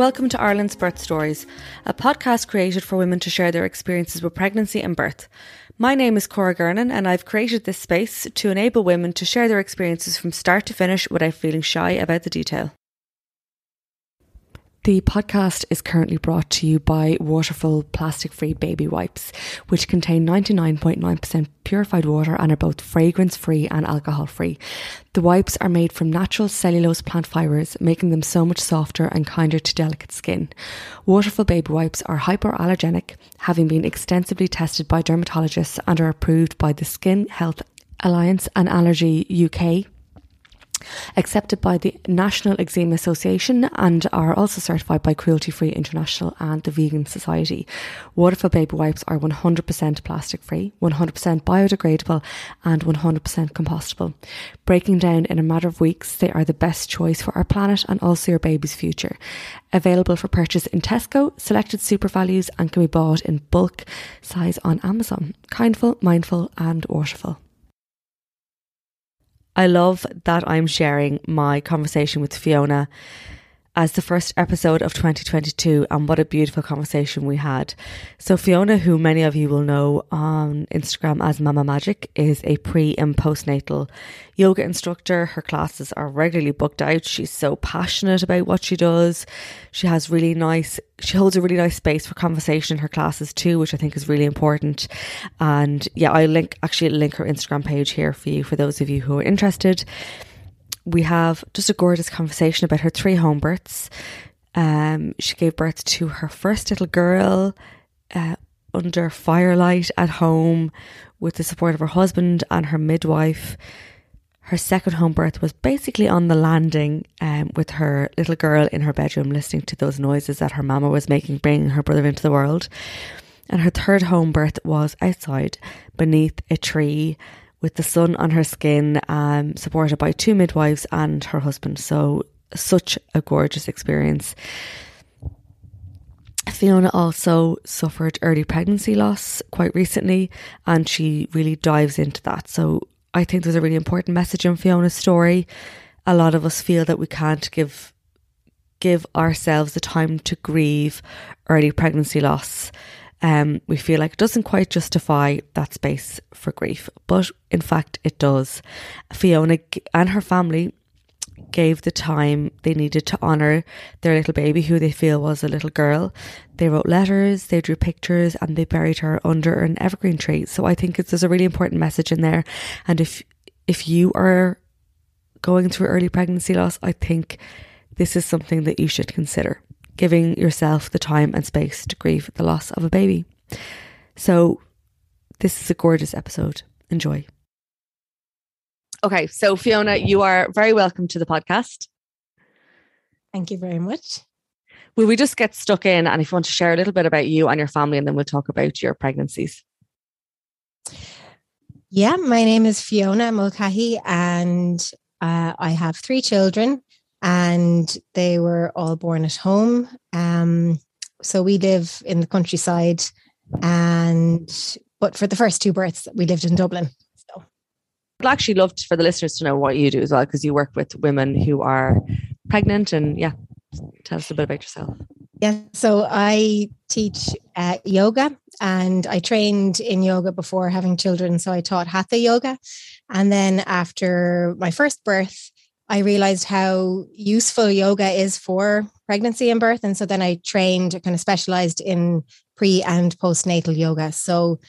Welcome to Ireland's Birth Stories, a podcast created for women to share their experiences with pregnancy and birth. My name is Cora Gernan, and I've created this space to enable women to share their experiences from start to finish without feeling shy about the detail. The podcast is currently brought to you by Waterful plastic free baby wipes, which contain 99.9% purified water and are both fragrance free and alcohol free. The wipes are made from natural cellulose plant fibres, making them so much softer and kinder to delicate skin. Waterful baby wipes are hypoallergenic, having been extensively tested by dermatologists and are approved by the Skin Health Alliance and Allergy UK accepted by the National Eczema Association and are also certified by Cruelty Free International and the Vegan Society. Waterful baby wipes are 100% plastic free, 100% biodegradable, and 100% compostable. Breaking down in a matter of weeks, they are the best choice for our planet and also your baby's future. Available for purchase in Tesco, selected SuperValus, and can be bought in bulk size on Amazon. Kindful, mindful, and waterful. I love that I'm sharing my conversation with Fiona as the first episode of 2022, and what a beautiful conversation we had. So, Fiona, who many of you will know on Instagram as Mama Magic, is a pre and postnatal yoga instructor. Her classes are regularly booked out. She's so passionate about what she does. She has really nice, she holds a really nice space for conversation in her classes too, which I think is really important. And yeah, I link actually link her Instagram page here for you for those of you who are interested we have just a gorgeous conversation about her three home births. Um, she gave birth to her first little girl uh, under firelight at home with the support of her husband and her midwife. Her second home birth was basically on the landing um, with her little girl in her bedroom listening to those noises that her mama was making, bringing her brother into the world. And her third home birth was outside beneath a tree with the sun on her skin, um, supported by two midwives and her husband. So, such a gorgeous experience. Fiona also suffered early pregnancy loss quite recently, and she really dives into that. So, I think there's a really important message in Fiona's story. A lot of us feel that we can't give give ourselves the time to grieve early pregnancy loss um, we feel like it doesn't quite justify that space for grief, but in fact it does. Fiona and her family gave the time they needed to honour their little baby, who they feel was a little girl. They wrote letters, they drew pictures, and they buried her under an evergreen tree. So I think there's a really important message in there. And if if you are going through early pregnancy loss, I think this is something that you should consider giving yourself the time and space to grieve the loss of a baby. So, this is a gorgeous episode. Enjoy. Okay, so Fiona, you are very welcome to the podcast. Thank you very much. Will we just get stuck in? And if you want to share a little bit about you and your family, and then we'll talk about your pregnancies. Yeah, my name is Fiona Mulcahy, and uh, I have three children and they were all born at home. Um, so we live in the countryside, and but for the first two births, we lived in Dublin. So I'd actually love for the listeners to know what you do as well, because you work with women who are pregnant and yeah, tell us a bit about yourself. Yeah, so I teach uh, yoga and I trained in yoga before having children. So I taught hatha yoga. And then after my first birth, I realized how useful yoga is for pregnancy and birth. And so then I trained, kind of specialized in pre and postnatal yoga. So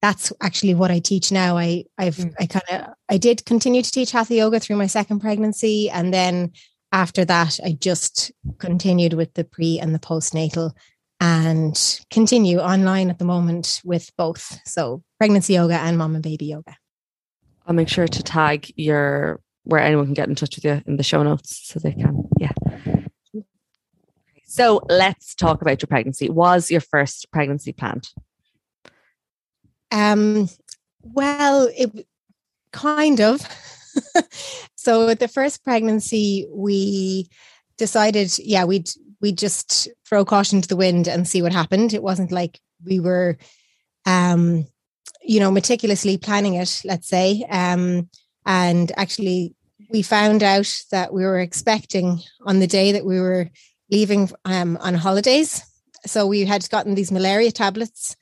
that's actually what I teach now. I I've mm. I kind of I did continue to teach hatha yoga through my second pregnancy, and then after that, I just continued with the pre and the postnatal and continue online at the moment with both. So pregnancy yoga and mom and baby yoga. I'll make sure to tag your where anyone can get in touch with you in the show notes so they can, yeah. So let's talk about your pregnancy. Was your first pregnancy planned? Um, well, it kind of. so with the first pregnancy, we decided, yeah, we'd we just throw caution to the wind and see what happened. It wasn't like we were, um, you know, meticulously planning it. Let's say, um, and actually, we found out that we were expecting on the day that we were leaving um, on holidays. So we had gotten these malaria tablets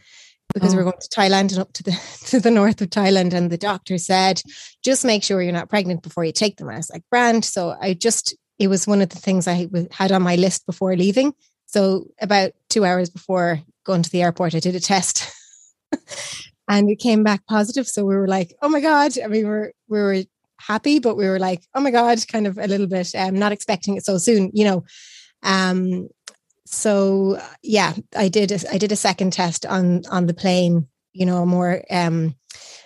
because oh. we are going to Thailand and up to the to the north of Thailand. And the doctor said, just make sure you're not pregnant before you take them. I was like, brand. So I just it was one of the things I had on my list before leaving. So about two hours before going to the airport, I did a test. and it came back positive. So we were like, oh my God. I mean, we were we were happy, but we were like, oh my God, kind of a little bit um not expecting it so soon, you know. Um so yeah, I did a, I did a second test on on the plane, you know, more um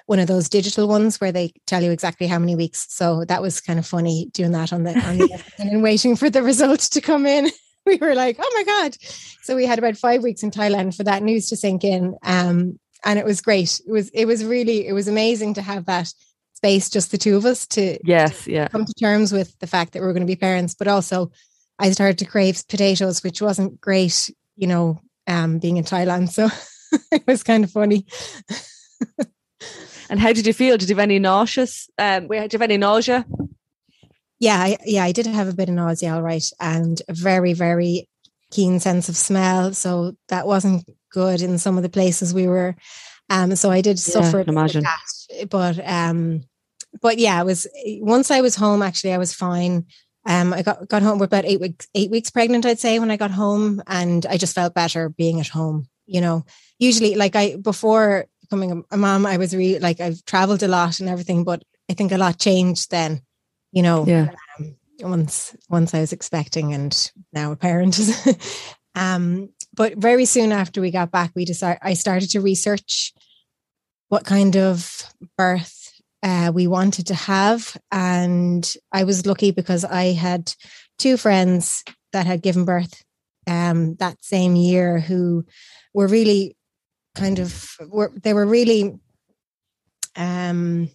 one of those digital ones where they tell you exactly how many weeks. So that was kind of funny doing that on the, on the and waiting for the results to come in. We were like, oh my God. So we had about five weeks in Thailand for that news to sink in. Um, and it was great. It was, it was really, it was amazing to have that space, just the two of us to, yes, yeah. come to terms with the fact that we are going to be parents, but also I started to crave potatoes, which wasn't great, you know, um, being in Thailand. So it was kind of funny. And how did you feel? Did you have any nauseous? Um, did you have any nausea? Yeah, I, yeah, I did have a bit of nausea, all right, and a very, very keen sense of smell. So that wasn't good in some of the places we were. Um, so I did yeah, suffer. Imagine, that, but um, but yeah, it was once I was home. Actually, I was fine. Um, I got got home. We're about eight weeks eight weeks pregnant, I'd say, when I got home, and I just felt better being at home. You know, usually, like I before becoming a, mom, I was really like I've traveled a lot and everything, but I think a lot changed then. You know, yeah. Um, once once I was expecting and now a parent. um, but very soon after we got back, we decided I started to research what kind of birth uh, we wanted to have, and I was lucky because I had two friends that had given birth um, that same year who were really kind of were they were really um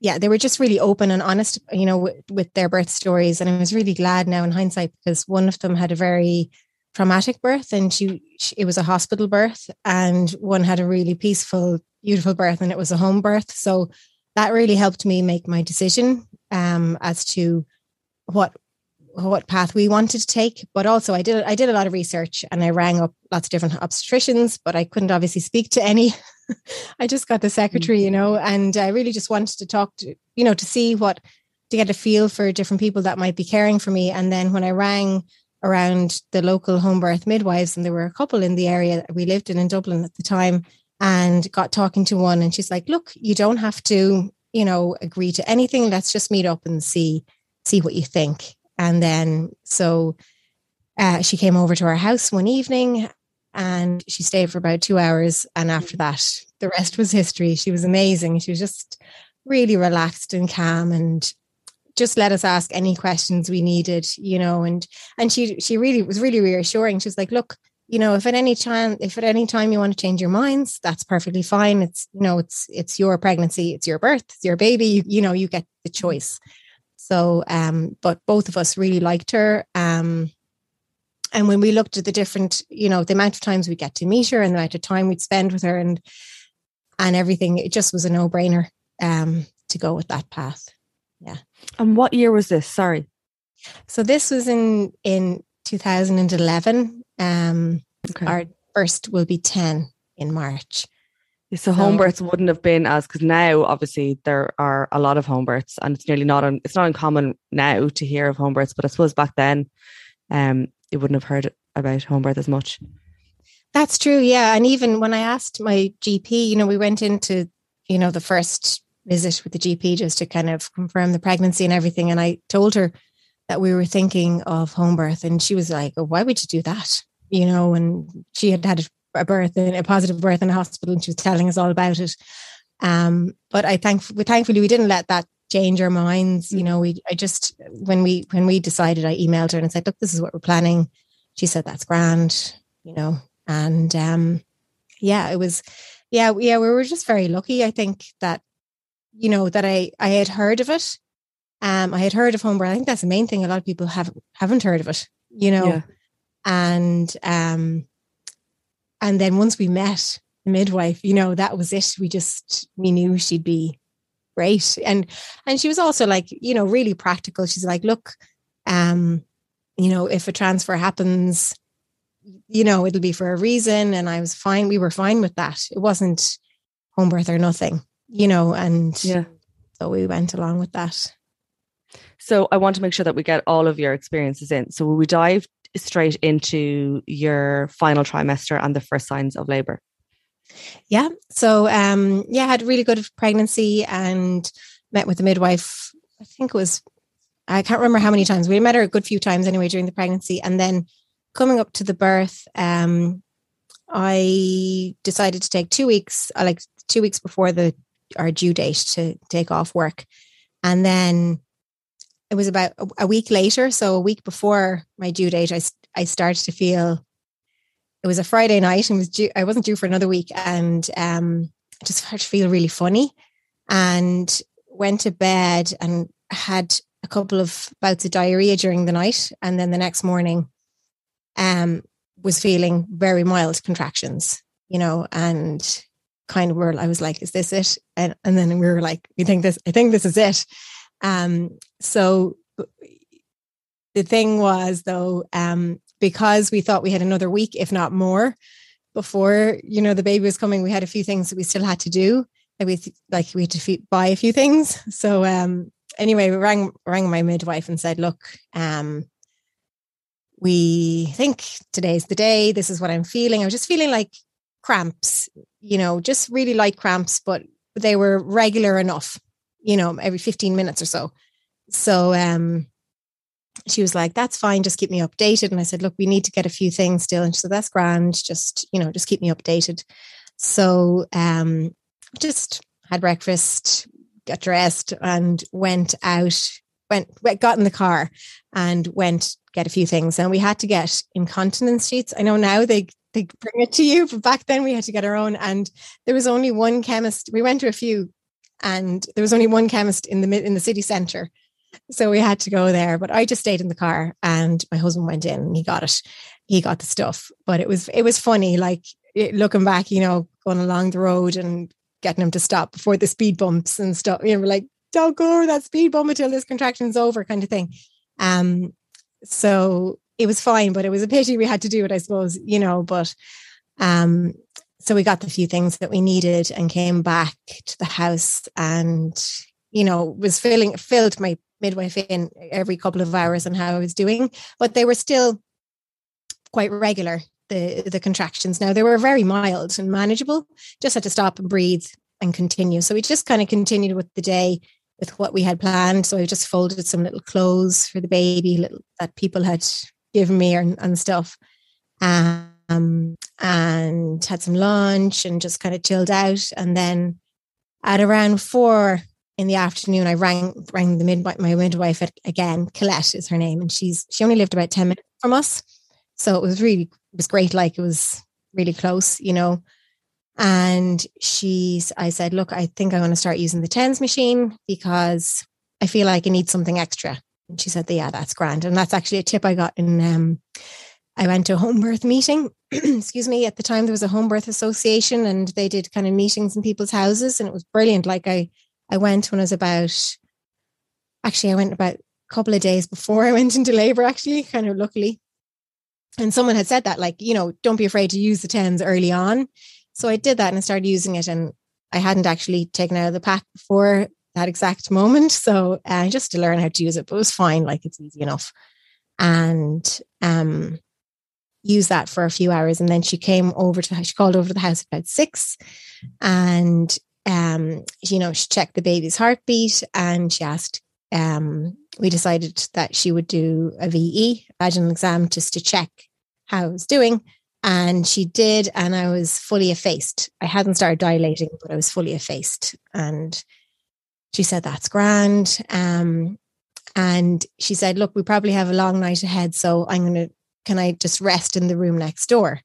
yeah they were just really open and honest you know with, with their birth stories. And i was really glad now in hindsight because one of them had a very traumatic birth and she, she, it was a hospital birth and one had a really peaceful beautiful birth and it was a home birth. So that really helped me make my decision um, as to what what path we wanted to take. But also i did i did a lot of research and i rang up lots of different obstetricians but i couldn't obviously speak to any. I just got the secretary you know and i really just wanted to talk to you know to see what to get a feel for different people that might be caring for me. And then when i rang around the local home birth midwives and there were a couple in the area that we lived in in dublin at the time and got talking to one and she's like look you don't have to you know agree to anything let's just meet up and see see what you think and then so uh, she came over to our house one evening and she stayed for about two hours. And after that, the rest was history. She was amazing. She was just really relaxed and calm and just let us ask any questions we needed, you know, and and she she really was really reassuring. She was like, look, you know, if at any time if at any time you want to change your minds, that's perfectly fine. It's you know, it's it's your pregnancy, it's your birth, it's your baby, you, you know, you get the choice. So, um, but both of us really liked her. Um, and when we looked at the different, you know, the amount of times we get to meet her and the amount of time we'd spend with her and and everything, it just was a no brainer um, to go with that path. Yeah. And what year was this? Sorry. So this was in in 2011. Um, Okay. Our first will be 10 in March. So home births wouldn't have been as because now obviously there are a lot of home births and it's nearly not un, it's not uncommon now to hear of home births, but I suppose back then um you wouldn't have heard about home birth as much. That's true. Yeah. And even when I asked my GP, you know, we went into, you know, the first visit with the GP just to kind of confirm the pregnancy and everything. And I told her that we were thinking of home birth. And she was like, why would you do that? You know, and she had had a birth and a positive birth in a hospital and she was telling us all about it. Um, but I thank we thankfully we didn't let that change our minds. You know, we I just when we when we decided I emailed her and said, look, this is what we're planning. She said, That's grand, you know, and um yeah it was yeah yeah we were just very lucky i think that you know that i i had heard of it um i had heard of home birth. I think that's the main thing. A lot of people have haven't heard of it you know? Yeah. and um and then once we met the midwife you know that was it. We just we knew she'd be great. And and she was also like you know really practical. She's like look um you know if a transfer happens you know it'll be for a reason and i was fine we were fine with that. It wasn't home birth or nothing you know? And Yeah. so we went along with that So I want to make sure that we get all of your experiences in. So will we dive straight into your final trimester and the first signs of labor? yeah so um yeah I had a really good pregnancy and met with the midwife i think it was i can't remember how many times we met her a good few times anyway during the pregnancy and then coming up to the birth um i decided to take two weeks uh, like two weeks before the our due date to take off work and then it was about a, week later so a week before my due date I I started to feel it was a Friday night and was due, I wasn't due for another week and um, I just started to feel really funny and went to bed and had a couple of bouts of diarrhea during the night and then the next morning um, was feeling very mild contractions, you know, and kind of were I was like, is this it? And and then we were like, we think this, I think this is it. Um, so the thing was though, um, because we thought we had another week, if not more, before you know the baby was coming. We had a few things that we still had to do. That we like we had to buy a few things. So um, anyway, we rang rang my midwife and said, "Look, um, we think today's the day. This is what I'm feeling. I was just feeling like cramps, you know, just really light cramps, but they were regular enough, you know, every 15 minutes or so. So um, she was like, that's fine. Just keep me updated. And I said, look, we need to get a few things still. And she said, that's grand. Just, you know, just keep me updated. So um, just had breakfast, got dressed and went out, went, got in the car and went get a few things. And we had to get incontinence sheets. I know now they, they bring it to you, but back then we had to get our own. And there was only one chemist. We went to a few and there was only one chemist in the in the city center. So we had to go there but i just stayed in the car and my husband went in and he got it. He got the stuff but it was it was funny like it, looking back you know going along the road and getting him to stop before the speed bumps and stuff you know like don't go over that speed bump until this contraction's over kind of thing. Um so it was fine but it was a pity we had to do it i suppose you know but um so we got the few things that we needed and came back to the house and you know was filling filled my midwife in every couple of hours on how I was doing but they were still quite regular the the contractions. Now they were very mild and manageable just had to stop and breathe and continue. So we just kind of continued with the day with what we had planned. So I just folded some little clothes for the baby little that people had given me and, and stuff. Um um, and had some lunch and just kind of chilled out. And then at around four in the afternoon, I rang rang the midwife, my midwife again. Colette is her name, and she's she only lived about ten minutes from us, so it was really it was great. Like it was really close, you know. And she's, I said, look, I think I'm going to start using the tens machine because I feel like I need something extra. And she said, yeah, that's grand. And that's actually a tip I got in um, I went to a home birth meeting. Excuse me. At the time, there was a home birth association, and they did kind of meetings in people's houses, and it was brilliant. Like I, I went when I was about. Actually, I went about a couple of days before I went into labor. Actually, kind of luckily, and someone had said that, like you know, don't be afraid to use the tens early on. So I did that and I started using it, and I hadn't actually taken out of the pack before that exact moment. So uh, just to learn how to use it, but it was fine. Like it's easy enough, and um use that for a few hours. And then she came over to, she called over to the house about six and, um, you know, she checked the baby's heartbeat and she asked, um, we decided that she would do a VE, vaginal exam, just to check how I was doing. And she did, and I was fully effaced. I hadn't started dilating, but I was fully effaced. And she said, That's grand. Um, and she said, Look, we probably have a long night ahead. So I'm going to can I just rest in the room next door?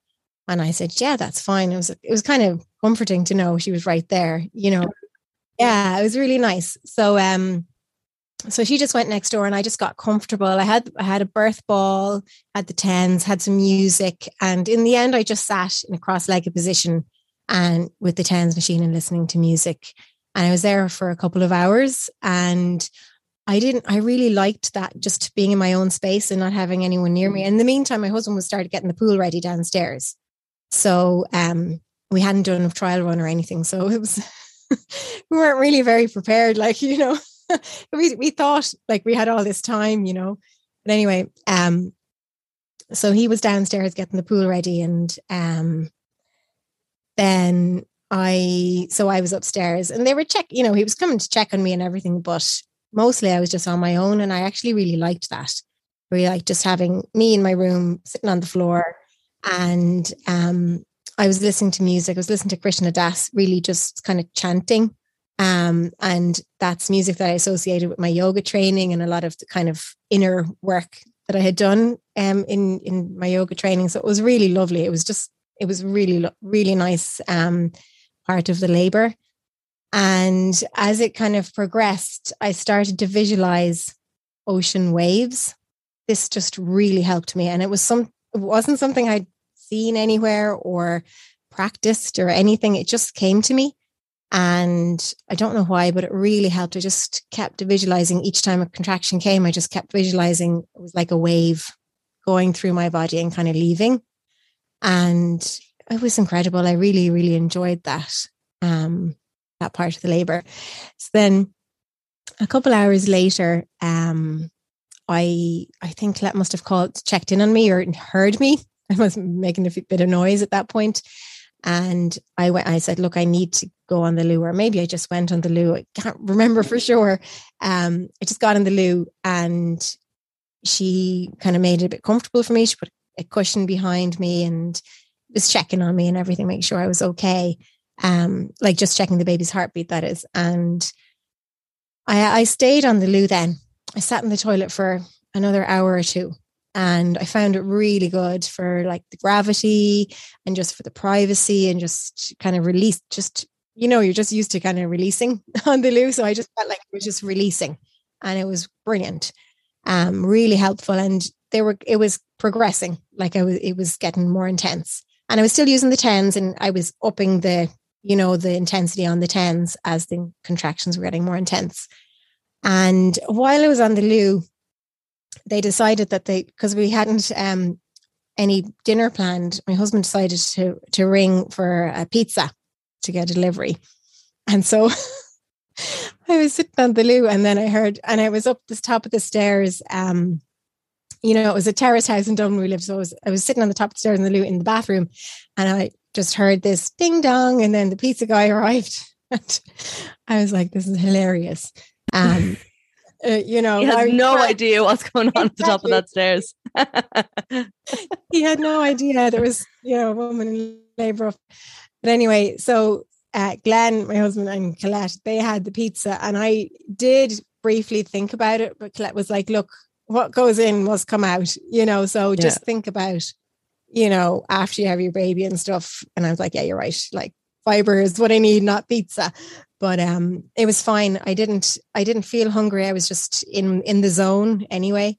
And I said, yeah, that's fine. It was, it was kind of comforting to know she was right there, you know? Yeah, it was really nice. So, um, so she just went next door and I just got comfortable. I had, I had a birth ball, had the tens, had some music. And in the end, I just sat in a cross-legged position and with the tens machine and listening to music. And I was there for a couple of hours and I didn't, I really liked that just being in my own space and not having anyone near me. In the meantime, my husband was started getting the pool ready downstairs. So um, we hadn't done a trial run or anything. So it was, we weren't really very prepared. Like, you know, we, we thought like we had all this time, you know. But anyway, um, so he was downstairs getting the pool ready and um, then I, so I was upstairs and they were check, you know, he was coming to check on me and everything, but mostly I was just on my own. And I actually really liked that. Really liked just having me in my room, sitting on the floor. And um, I was listening to music. I was listening to Krishna Das, really just kind of chanting. Um, and that's music that I associated with my yoga training and a lot of the kind of inner work that I had done um, in in my yoga training. So it was really lovely. It was just it was really really nice um, part of the labor. And as it kind of progressed, I started to visualize ocean waves. This just really helped me. And it was some it wasn't something I'd seen anywhere or practiced or anything. It just came to me. And I don't know why, but it really helped. I just kept visualizing each time a contraction came. I just kept visualizing it was like a wave going through my body and kind of leaving. And it was incredible. I really, really enjoyed that. Um, that part of the labor. So then a couple hours later, um, I I think Colette must have called, checked in on me or heard me. I was making a bit of noise at that point. And I went, I said, look, I need to go on the loo, or maybe I just went on the loo. I can't remember for sure. Um, I just got on the loo and she kind of made it a bit comfortable for me. She put a cushion behind me and was checking on me and everything, make sure I was okay um, like just checking the baby's heartbeat, that is. And I, I stayed on the loo then. I sat in the toilet for another hour or two and I found it really good for like the gravity and just for the privacy and just kind of release, just, you know, you're just used to kind of releasing on the loo. So I just felt like it was just releasing and it was brilliant, um, really helpful. And they were, it was progressing, like I was, it was getting more intense and I was still using the tens and I was upping the you know, the intensity on the tens as the contractions were getting more intense. And while I was on the loo, they decided that they, because we hadn't um, any dinner planned, my husband decided to to ring for a pizza to get a delivery. And so I was sitting on the loo and then I heard, and I was up the top of the stairs. Um, you know, it was a terrace house in Dublin we lived. So I was, I was sitting on the top of the stairs in the loo in the bathroom and I just heard this ding dong, and then the pizza guy arrived. I was like, this is hilarious. Um, uh, you know, he has no idea what's going on exactly. at the top of that stairs. he had no idea there was, you know, a woman in labor. But anyway, so uh, Glenn, my husband, and Colette, they had the pizza, and I did briefly think about it, but Colette was like, "Look, what goes in must come out," you know. So just yeah. think about you know, after you have your baby and stuff. And I was like, yeah, you're right. Like fiber is what I need, not pizza. But um, it was fine. I didn't, I didn't feel hungry. I was just in in the zone anyway.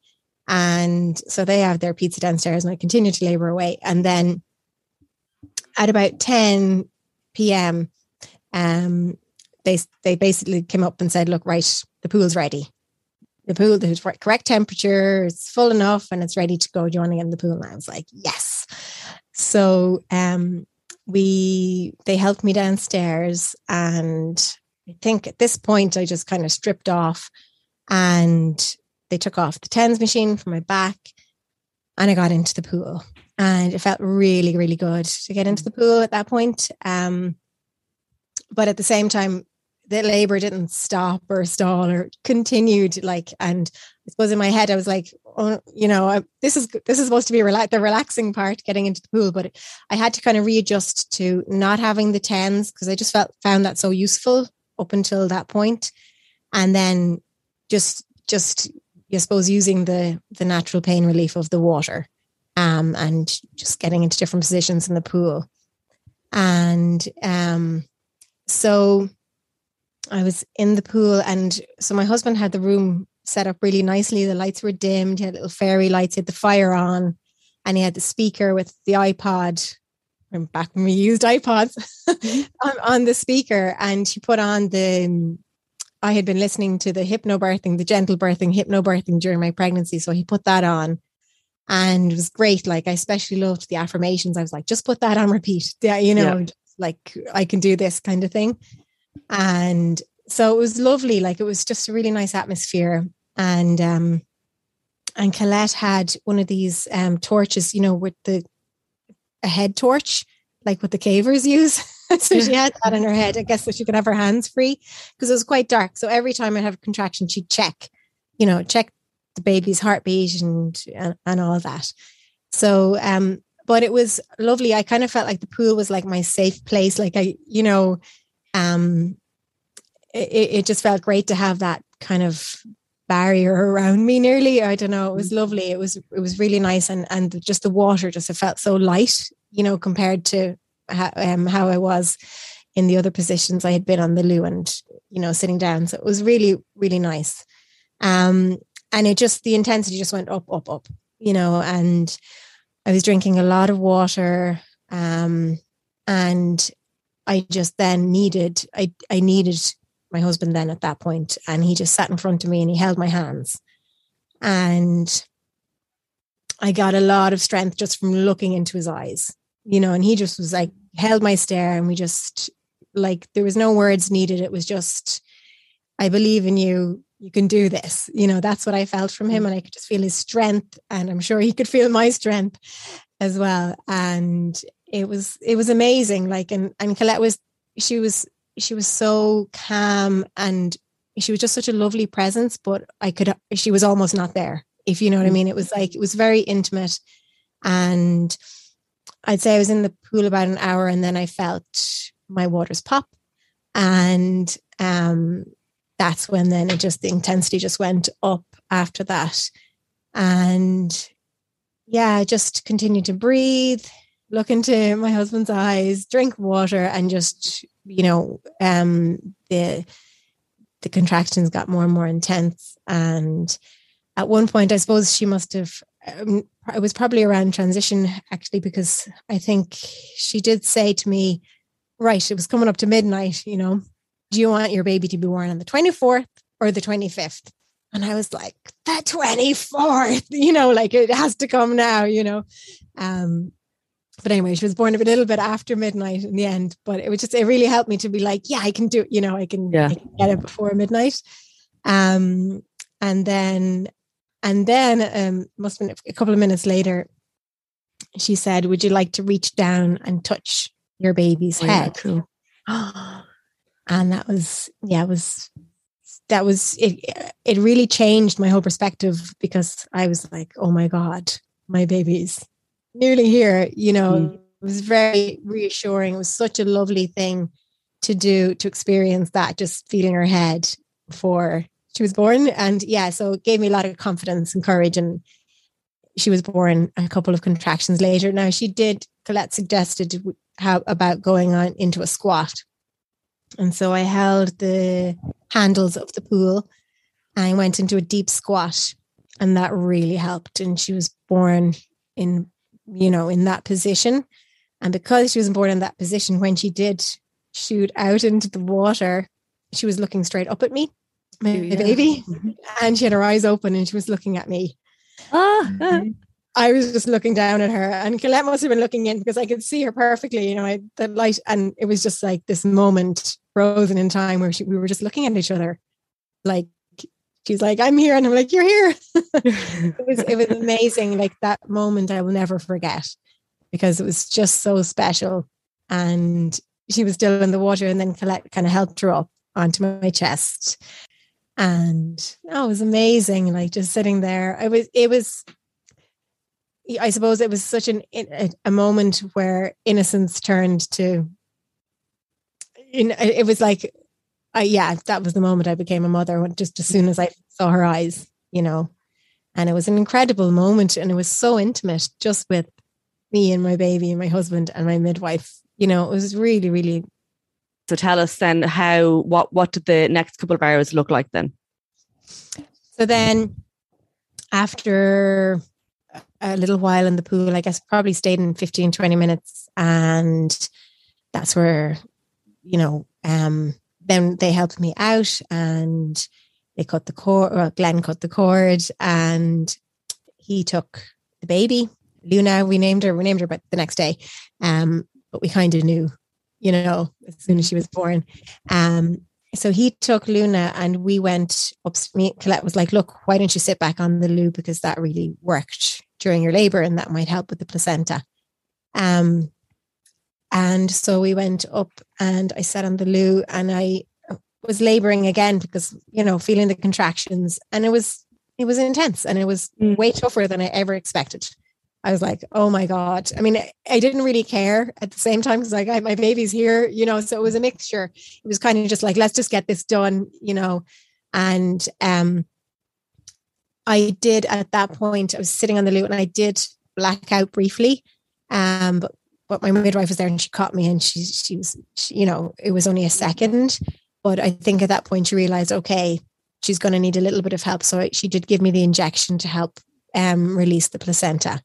And so they have their pizza downstairs and I continued to labor away. And then at about 10 p.m., um, they, they basically came up and said, look, right, the pool's ready. The pool, the correct temperature, it's full enough and it's ready to go. Do you want to get in the pool? And I was like, yes. So um, we they helped me downstairs and I think at this point I just kind of stripped off and they took off the TENS machine from my back and I got into the pool. And it felt really, really good to get into the pool at that point. Um, but at the same time, the labor didn't stop or stall or continued. Like, and I suppose in my head, I was like, you know, I, this is this is supposed to be the relaxing part, getting into the pool. But I had to kind of readjust to not having the TENS because I just felt found that so useful up until that point, and then just just I suppose using the the natural pain relief of the water, um, and just getting into different positions in the pool, and um, so I was in the pool, and so my husband had the room set up really nicely. The lights were dimmed. He had little fairy lights. He had the fire on, and he had the speaker with the iPod. I'm Back when we used iPods mm-hmm. on, on the speaker, and he put on the I had been listening to the hypnobirthing, the gentle birthing, hypnobirthing during my pregnancy. So he put that on and it was great. Like I especially loved the affirmations. I was like, just put that on repeat. Yeah, you know, yeah. like I can do this kind of thing. And so it was lovely. Like it was just a really nice atmosphere. And um and Colette had one of these um torches, you know, with the a head torch, like what the cavers use. so she had that in her head, I guess, so she could have her hands free because it was quite dark. So every time I'd have a contraction, she'd check, you know, check the baby's heartbeat and and, and all that. So, um, but it was lovely. I kind of felt like the pool was like my safe place. Like I, you know, um, it, it just felt great to have that kind of barrier around me nearly i don't know it was mm. lovely it was it was really nice and and just the water just it felt so light you know compared to how, um, how I was in the other positions I had been on the loo and you know sitting down. So it was really really nice. Um, and it just the intensity just went up up up. You know, and I was drinking a lot of water. Um, and I just then needed I I needed my husband then at that point, and he just sat in front of me and he held my hands, and I got a lot of strength just from looking into his eyes you know, and he just was like, held my stare and we just like, there was no words needed. It was just, I believe in you. You can do this. You know, that's what I felt from him. Mm. And I could just feel his strength. And I'm sure he could feel my strength as well. And it was, it was amazing. Like, and, and Colette was, she was, she was so calm and she was just such a lovely presence, but I could, she was almost not there, if you know what I mm. mean. It was like, it was very intimate. And I'd say I was in the pool about an hour and then I felt my waters pop. And um, that's when then it just, the intensity just went up after that. And yeah, I just continued to breathe, look into my husband's eyes, drink water, and just, you know, um, the, the contractions got more and more intense. And at one point, I suppose she must have um, it was probably around transition actually because I think she did say to me, right, it was coming up to midnight, you know, do you want your baby to be born on the 24th or the 25th? And I was like, the 24th, you know, like it has to come now, you know. Um, but anyway, she was born a little bit after midnight in the end, but it was just, it really helped me to be like, yeah, I can do, it. you know, I can, yeah. I can get it before midnight. Um, and then and then, um, must have been a couple of minutes later, she said, Would you like to reach down and touch your baby's oh, head? Yeah, and that was, yeah, it was, that was, it, it really changed my whole perspective because I was like, Oh my God, my baby's nearly here. You know, mm. it was very reassuring. It was such a lovely thing to do, to experience that, just feeling her head for she was born. And yeah, so it gave me a lot of confidence and courage. And she was born a couple of contractions later. Now she did, Colette suggested how about going on into a squat. And so I held the handles of the pool and I went into a deep squat. and that really helped. And she was born in, you know, in that position. And because she was born in that position, when she did shoot out into the water, she was looking straight up at me, my Yeah. baby, and she had her eyes open and she was looking at me. Ah, Mm-hmm. I was just looking down at her, and Colette must have been looking in because I could see her perfectly. You know, I, the light, and it was just like this moment frozen in time where she, we were just looking at each other, like she's like, "I'm here," and I'm like, "You're here." it was it was amazing. Like that moment, I will never forget because it was just so special. And she was still in the water, and then Colette kind of helped her up onto my chest, and oh, it was amazing. Like just sitting there, I was. It was. I suppose it was such an a, a moment where innocence turned to. In, it was like, I yeah, that was the moment I became a mother. Just as soon as I saw her eyes, you know, and it was an incredible moment, and it was so intimate, just with me and my baby and my husband and my midwife. You know, it was really, really so tell us then how what what did the next couple of hours look like then? So then, after a little while in the pool, I guess probably stayed in 15, 20 minutes. And that's where, you know, um, then they helped me out and they cut the cord, Glenn cut the cord and he took the baby. Luna, we named her, we named her but the next day. Um, but we kind of knew, you know, as soon as she was born. Um, so he took Luna and we went up. Me, Colette was like, "Look, why don't you sit back on the loo because that really worked during your labor and that might help with the placenta." Um, and so we went up and I sat on the loo and I was laboring again because you know feeling the contractions and it was it was intense and it was Mm. way tougher than I ever expected. I was like, oh my God. I mean, I- didn't really care at the same time because like I, my baby's here, you know, so it was a mixture. It was kind of just like, let's just get this done, you know. And um I did at that point, I was sitting on the loo and I did black out briefly. Um, but but my midwife was there and she caught me and she she was she, you know, it was only a second. But I think at that point she realized, okay, she's going to need a little bit of help. So she did give me the injection to help um, release the placenta.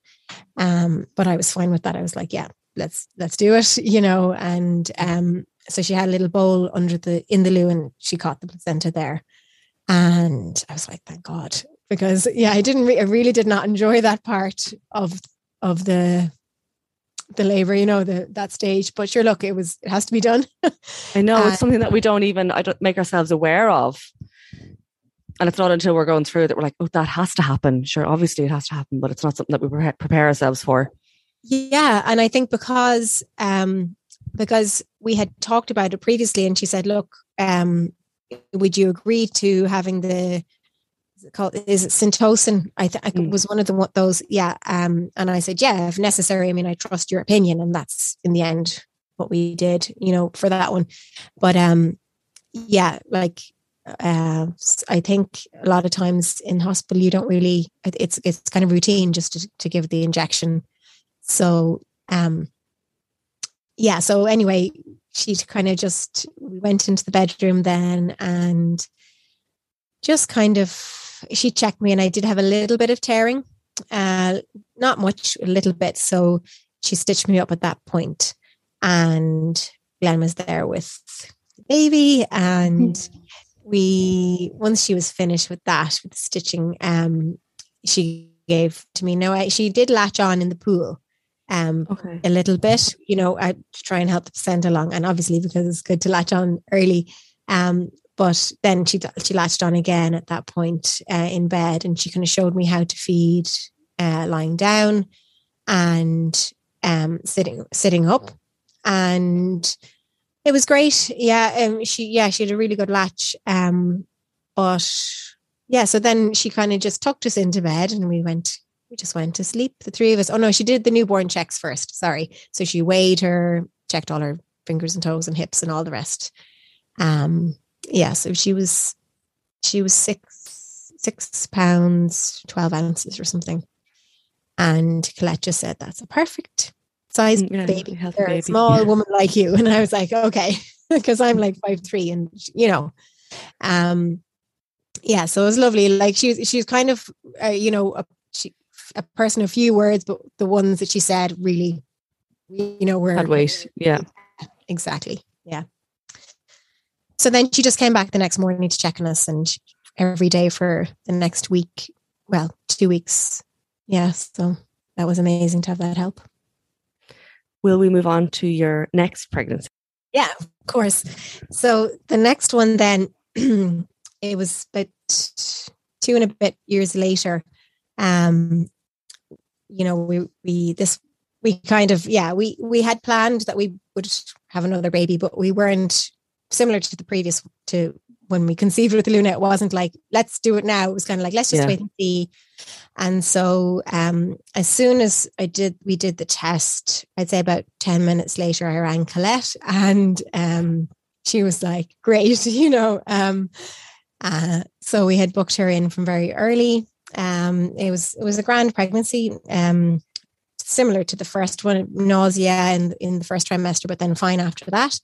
Um, but I was fine with that. I was like, yeah, let's let's do it, you know. And um, so she had a little bowl under the in the loo, and she caught the placenta there. And I was like, thank God, because yeah, I didn't. Re- I really did not enjoy that part of of the the labor, you know, the that stage. But sure, look, it was it has to be done. I know Uh, it's something that we don't even I don't make ourselves aware of. And it's not until we're going through that we're like, oh, that has to happen. Sure, obviously it has to happen, but it's not something that we pre- prepare ourselves for. Yeah, and I think because um because we had talked about it previously, and she said, "Look, um, would you agree to having the it called is it syntocin? I think Mm. was one of the what those yeah." Um, and I said, "Yeah, if necessary. I mean, I trust your opinion, and that's in the end what we did, you know, for that one. But um, yeah, like." Uh, I think a lot of times in hospital you don't really it's it's kind of routine just to, to give the injection so um yeah so anyway she kind of just we went into the bedroom then and just kind of she checked me and i did have a little bit of tearing uh not much a little bit so she stitched me up at that point and glenn was there with the baby and we once she was finished with that with the stitching um she gave to me no I, she did latch on in the pool um Okay. a little bit, you know, I try and help the placenta along. And obviously, because it's good to latch on early. Um, but then she she latched on again at that point uh, in bed, and she kind of showed me how to feed uh, lying down and um, sitting sitting up, and it was great. Yeah, um, she yeah she had a really good latch. Um, but yeah, so then she kind of just tucked us into bed, and we went we just went to sleep, the three of us. Oh no, she did the newborn checks first. Sorry. So she weighed her, checked all her fingers and toes and hips and all the rest. Um, yeah, so she was she was six six pounds, twelve ounces or something. And Colette just said, That's a perfect size Mm, yeah, baby for a small yeah. woman like you. And I was like, okay, because I'm like five three and you know. Um yeah, so it was lovely. Like she was, she was kind of, uh, you know, a, she, a person of few words, but the ones that she said really, you know, were Had weight. Yeah. exactly. Yeah. So then she just came back the next morning to check on us, and every day for the next week. Well, two weeks. Yeah. So that was amazing to have that help. Will we move on to your next pregnancy? Yeah, of course. So the next one then, it was about two and a bit years later. Um, you know, we we this we kind of yeah we we had planned that we would have another baby, but we weren't similar to the previous to when we conceived with Luna. It wasn't like let's do it now. It was kind of like let's just Yeah. wait and see. And so um, as soon as I did, we did the test. I'd say about ten minutes later, I rang Colette, and um, she was like, "Great," you know. Um, uh, so we had booked her in from very early. Um, it was it was a grand pregnancy, um, similar to the first one, nausea in in the first trimester, but then fine after that.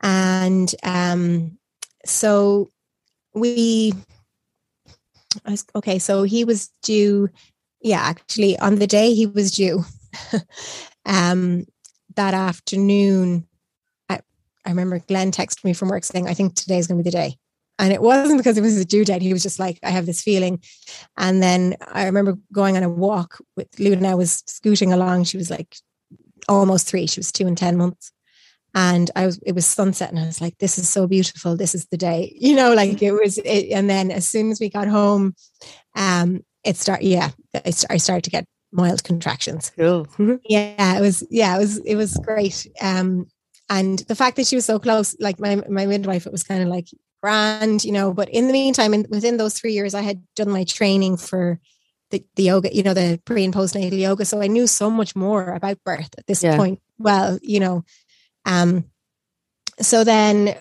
And um, so we, was, okay, so he was due. Yeah, actually, on the day he was due, um, that afternoon, I, I remember Glenn texted me from work saying, "I think today's going to be the day." And it wasn't because it was a due date. He was just like, I have this feeling. And then I remember going on a walk with Luna. I was scooting along. She was like almost three. She was two and 10 months. And I was, it was sunset and I was like, this is so beautiful. This is the day, you know, like it was, it, and then as soon as we got home, um, it started, yeah, I, started to get mild contractions Cool. yeah it was yeah it was it was great um and the fact that she was so close like my my midwife it was kind of like grand you know but in the meantime in, within those three years i had done my training for the, the yoga you know the pre and postnatal yoga so i knew so much more about birth at this Yeah. point well you know um so then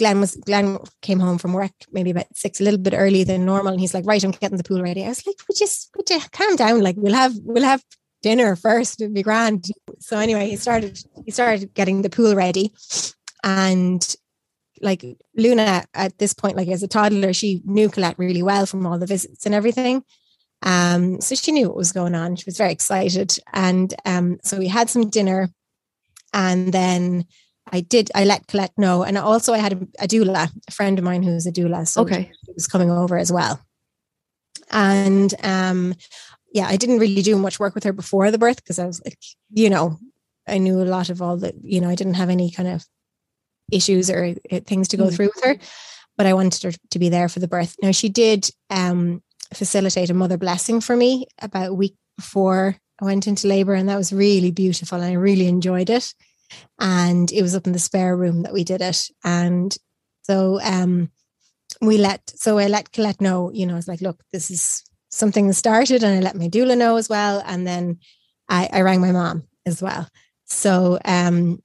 Glenn was Glenn came home from work maybe about six, a little bit earlier than normal, and he's like, "Right, I'm getting the pool ready." I was like, "Would you, would you calm down? Like, we'll have we'll have dinner first. It'd be grand." So anyway, he started he started getting the pool ready, and like Luna at this point, like as a toddler, she knew Colette really well from all the visits and everything. Um, so she knew what was going on. She was very excited, and um, so we had some dinner, and then I did. I let Colette know, and also I had a, a doula, a friend of mine who's a doula. So Okay. she was coming over as well. And um, yeah, I didn't really do much work with her before the birth because I was like, you know, I knew a lot of all the, you know, I didn't have any kind of issues or uh, things to go Mm. through with her, but I wanted her to be there for the birth. Now she did um, facilitate a mother blessing for me about a week before I went into labor, and that was really beautiful. And I really enjoyed it. And it was up in the spare room that we did it. And so um, we let, so I let Colette know, you know, it's like, look, this is something that started, and I let my doula know as well. And then I, I rang my mom as well. So um,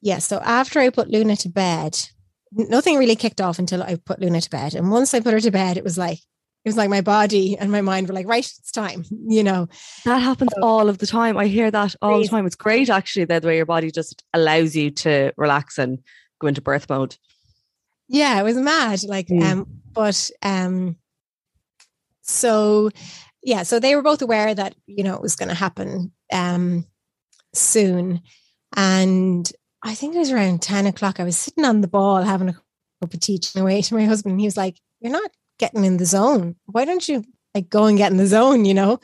yeah, so after I put Luna to bed, nothing really kicked off until I put Luna to bed. And once I put her to bed, it was like, it was like my body and my mind were like, right, it's time, you know. That happens all of the time. I hear that all the time. It's great actually that the way your body just allows you to relax and go into birth mode. Yeah, it was mad. Like, Mm. um, but um, so yeah, so they were both aware that you know it was going to happen um soon, and I think it was around ten o'clock. I was sitting on the ball having a cup of tea chatting away to my husband. And he was like, "You're not getting in the zone. Why don't you like go and get in the zone?" You know.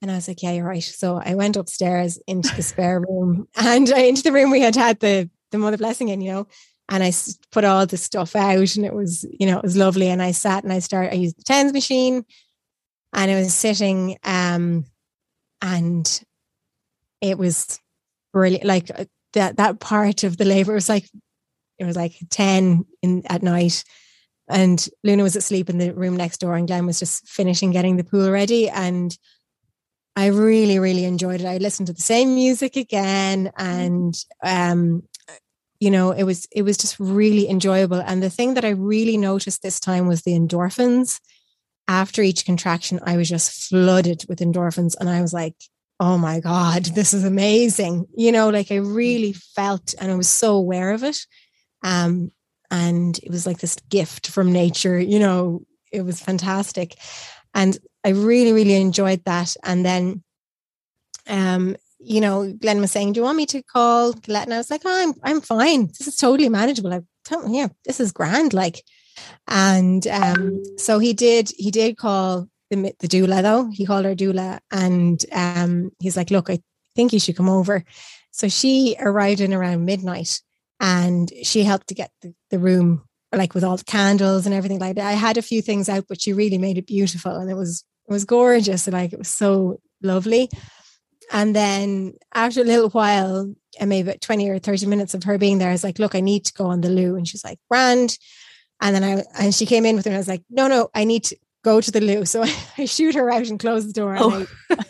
And I was like, "Yeah, you're right." So I went upstairs into the spare room and into the room we had had the the mother blessing in. You know, and I put all the stuff out and it was, you know, it was lovely. And I sat and I started, I used the tens machine and I was sitting, um, and it was brilliant. Like uh, that, that part of the labor was like, it was like 10 in at night and Luna was asleep in the room next door and Glenn was just finishing getting the pool ready. And I really, really enjoyed it. I listened to the same music again and, um, you know it was it was just really enjoyable and the thing that i really noticed this time was the endorphins after each contraction i was just flooded with endorphins and i was like oh my god this is amazing you know like i really felt and i was so aware of it um and it was like this gift from nature. You know, it was fantastic, and I really really enjoyed that. And then, um, you know, Glenn was saying, "Do you want me to call Colette?" And I was like, oh, "I'm I'm fine. This is totally manageable. I don't, yeah, this is grand." Like, and um, so he did. He did call the the doula though. He called her doula, and um, he's like, "Look, I think you should come over." So she arrived in around midnight, and she helped to get the, the room like with all the candles and everything like that. I had a few things out, but she really made it beautiful, and it was it was gorgeous. Like it was so lovely. And then after a little while, and maybe about 20 or 30 minutes of her being there, I was like, look, I need to go on the loo. And she's like, grand. And then I and she came in with her and I was like, no, no, I need to go to the loo. So I, I shoot her out and close the door. Oh.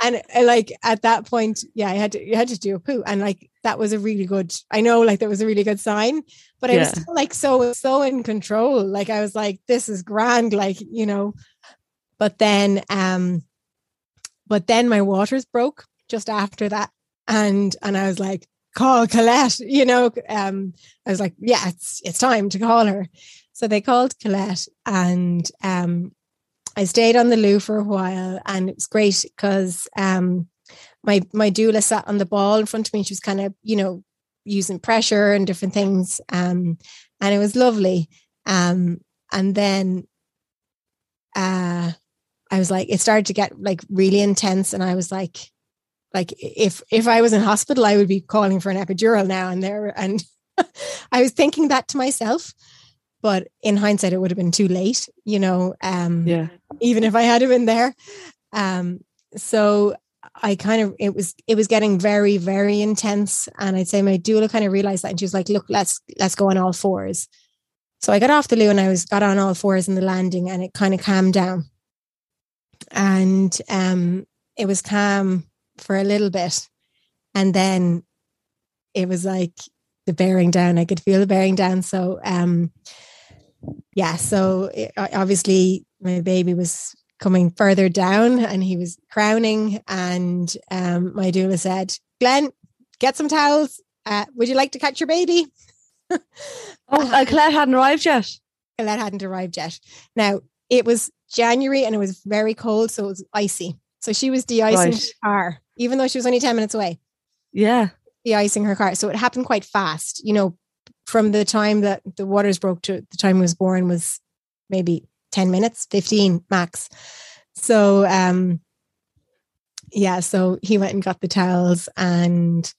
And, I, and I, like at that point, yeah, I had to you had to do a poo. And like that was a really good, I know like that was a really good sign, but I yeah. was still, like so so in control. Like I was like, this is grand, like, you know. But then um but then my waters broke just after that. And and I was like, call Colette, you know. Um, I was like, yeah, it's it's time to call her. So they called Colette and um I stayed on the loo for a while and it was great because um my my doula sat on the ball in front of me and she was kind of, you know, using pressure and different things. Um and it was lovely. Um and then uh I was like, it started to get like really intense. And I was like, like if if I was in hospital, I would be calling for an epidural now and there. And I was thinking that to myself. But in hindsight, it would have been too late, you know. Um, yeah. Even if I had been there. Um, so I kind of it was it was getting very very intense, and I'd say my doula kind of realized that, and she was like, "Look, let's let's go on all fours." So I got off the loo and I was got on all fours in the landing, and it kind of calmed down and um, it was calm for a little bit, and then it was like the bearing down. I could feel the bearing down. So, um, yeah. So it, obviously, my baby was coming further down, and he was crowning. And um, my doula said, "Glenn, get some towels. Uh, would you like to catch your baby?" oh, uh, Colette hadn't arrived yet. Colette hadn't arrived yet. Now it was January and it was very cold, so it was icy. So she was de-icing right. her car, even though she was only 10 minutes away. Yeah. De-icing her car. So it happened quite fast. You know, from the time that the waters broke to the time he was born was maybe 10 minutes, 15 max. So um yeah, so he went and got the towels and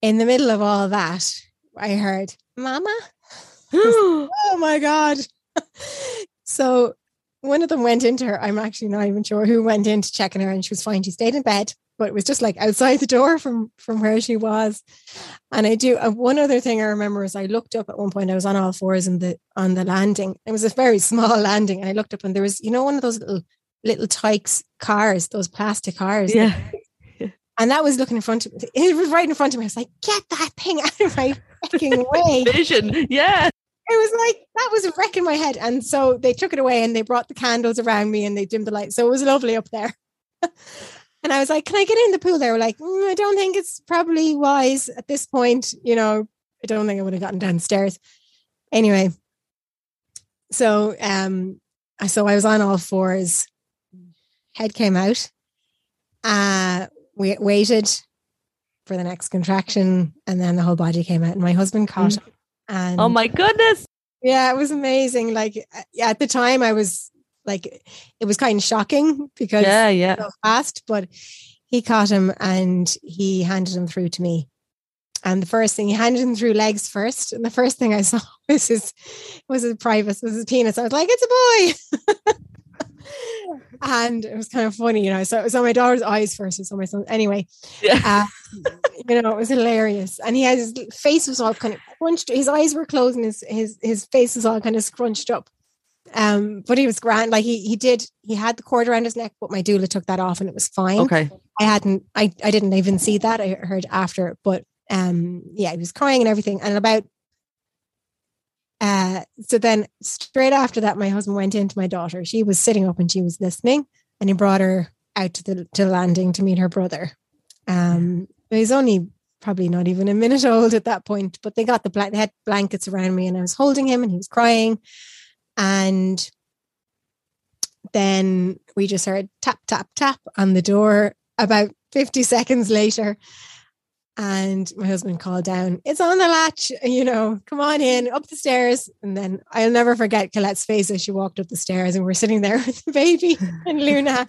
in the middle of all that, I heard, Mama. oh my God. so one of them went into her. I'm actually not even sure who went in to check on her, and she was fine. She stayed in bed, but it was just like outside the door from from where she was. And I do uh, one other thing I remember is I looked up at one point. I was on all fours in the on the landing. It was a very small landing, and I looked up and there was you know one of those little little Tikes cars, those plastic cars. Yeah. And that was looking in front of me. It was right in front of me. I was like, get that thing out of my fucking way. Vision. Yeah it was like that was a wreck in my head. And so they took it away and they brought the candles around me and they dimmed the light. So it was lovely up there. And I was like, Can I get in the pool? They were like, mm, I don't think it's probably wise at this point. You know, I don't think I would have gotten downstairs. Anyway, so um so I was on all fours. Head came out. Uh we waited for the next contraction and then the whole body came out and my husband caught mm. And oh my goodness. Yeah, it was amazing. Like at the time I was like it was kind of shocking because yeah, yeah. so fast, but he caught him and he handed him through to me. And the first thing he handed him through legs first, and the first thing I saw was his was his private was his penis. I was like, "It's a boy," and it was kind of funny, you know. So it was on my daughter's eyes first, and on my son. Anyway, yeah. Uh, you know, it was hilarious. And he had his face was all kind of crunched. His eyes were closed, and his his his face was all kind of scrunched up. Um, but he was grand. Like he he did. He had the cord around his neck, but my doula took that off, and it was fine. Okay. I hadn't. I I didn't even see that. I heard after, but um, yeah, he was crying and everything. And about uh, so then straight after that, my husband went into my daughter. She was sitting up and she was listening, and he brought her out to the to the landing to meet her brother. Um, he's only probably not even a minute old at that point. But they got the bla- they had blankets around me, and I was holding him, and he was crying, and then we just heard tap tap tap on the door about 50 seconds later and my husband called down, it's on the latch, you know, come on in, up the stairs. And then I'll never forget Colette's face as she walked up the stairs and we're sitting there with the baby and Luna.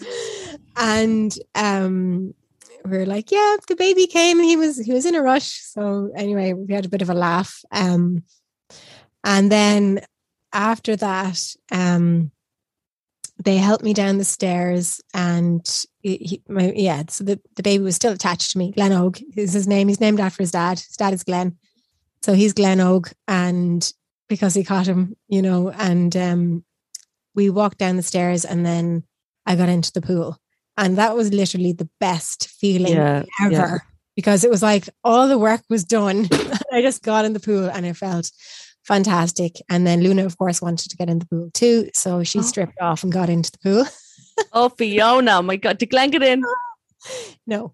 And um we are like, yeah, the baby came and he was he was in a rush. So anyway, we had a bit of a laugh. Um and then after that, um they helped me down the stairs and he, my, yeah, so the, the baby was still attached to me. Glenn Og is his name. He's named after his dad. His dad is Glenn. So he's Glenn Og. And because he caught him, you know, and um, we walked down the stairs and then I got into the pool. And that was literally the best feeling yeah, ever yeah. because it was like all the work was done. I just got in the pool and it felt fantastic. And then Luna, of course, wanted to get in the pool too. So she oh. stripped off and got into the pool. oh, Fiona. My God. Did Glenn get in? No.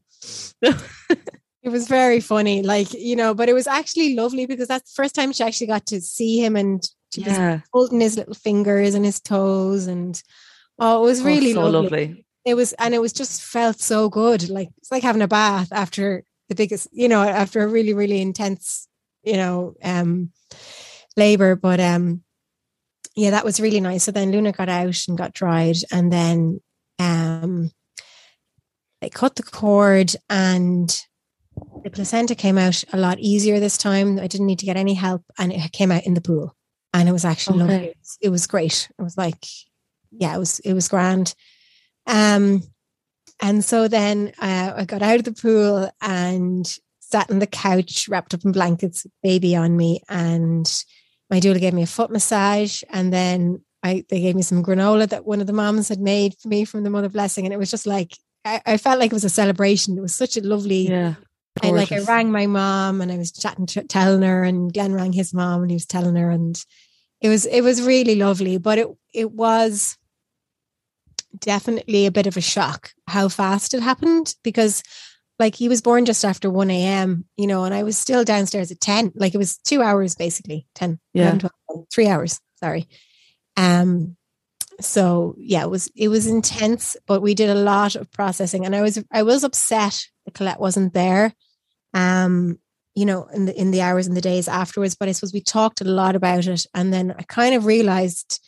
it was very funny. Like, you know, but it was actually lovely because that's the first time she actually got to see him and she yeah. was holding his little fingers and his toes. And oh, it was oh, really oh, so lovely. lovely. It was, and it was just felt so good. Like, it's like having a bath after the biggest, you know, after a really, really intense, you know, um, labor. But um, yeah, that was really nice. So then Luna got out and got dried, and then um, they cut the cord, and the placenta came out a lot easier this time. I didn't need to get any help, and it came out in the pool, and it was actually okay. lovely. It was, it was great. It was like, yeah, it was it was grand. Um, and so then uh, I got out of the pool and sat on the couch, wrapped up in blankets, baby on me, and my doula gave me a foot massage and then I they gave me some granola that one of the moms had made for me from the mother blessing and it was just like I, I felt like it was a celebration. It was such a lovely yeah. and like I rang my mom and I was chatting to, telling her and Glenn rang his mom and he was telling her and it was it was really lovely but it it was definitely a bit of a shock how fast it happened because like he was born just after 1 a.m., you know, and I was still downstairs at 10. Like it was two hours basically, 10, yeah. 11, 12, three hours, sorry. Um, so yeah, it was it was intense, but we did a lot of processing. And I was I was upset that Colette wasn't there. Um, you know, in the in the hours and the days afterwards. But I suppose we talked a lot about it. And then I kind of realized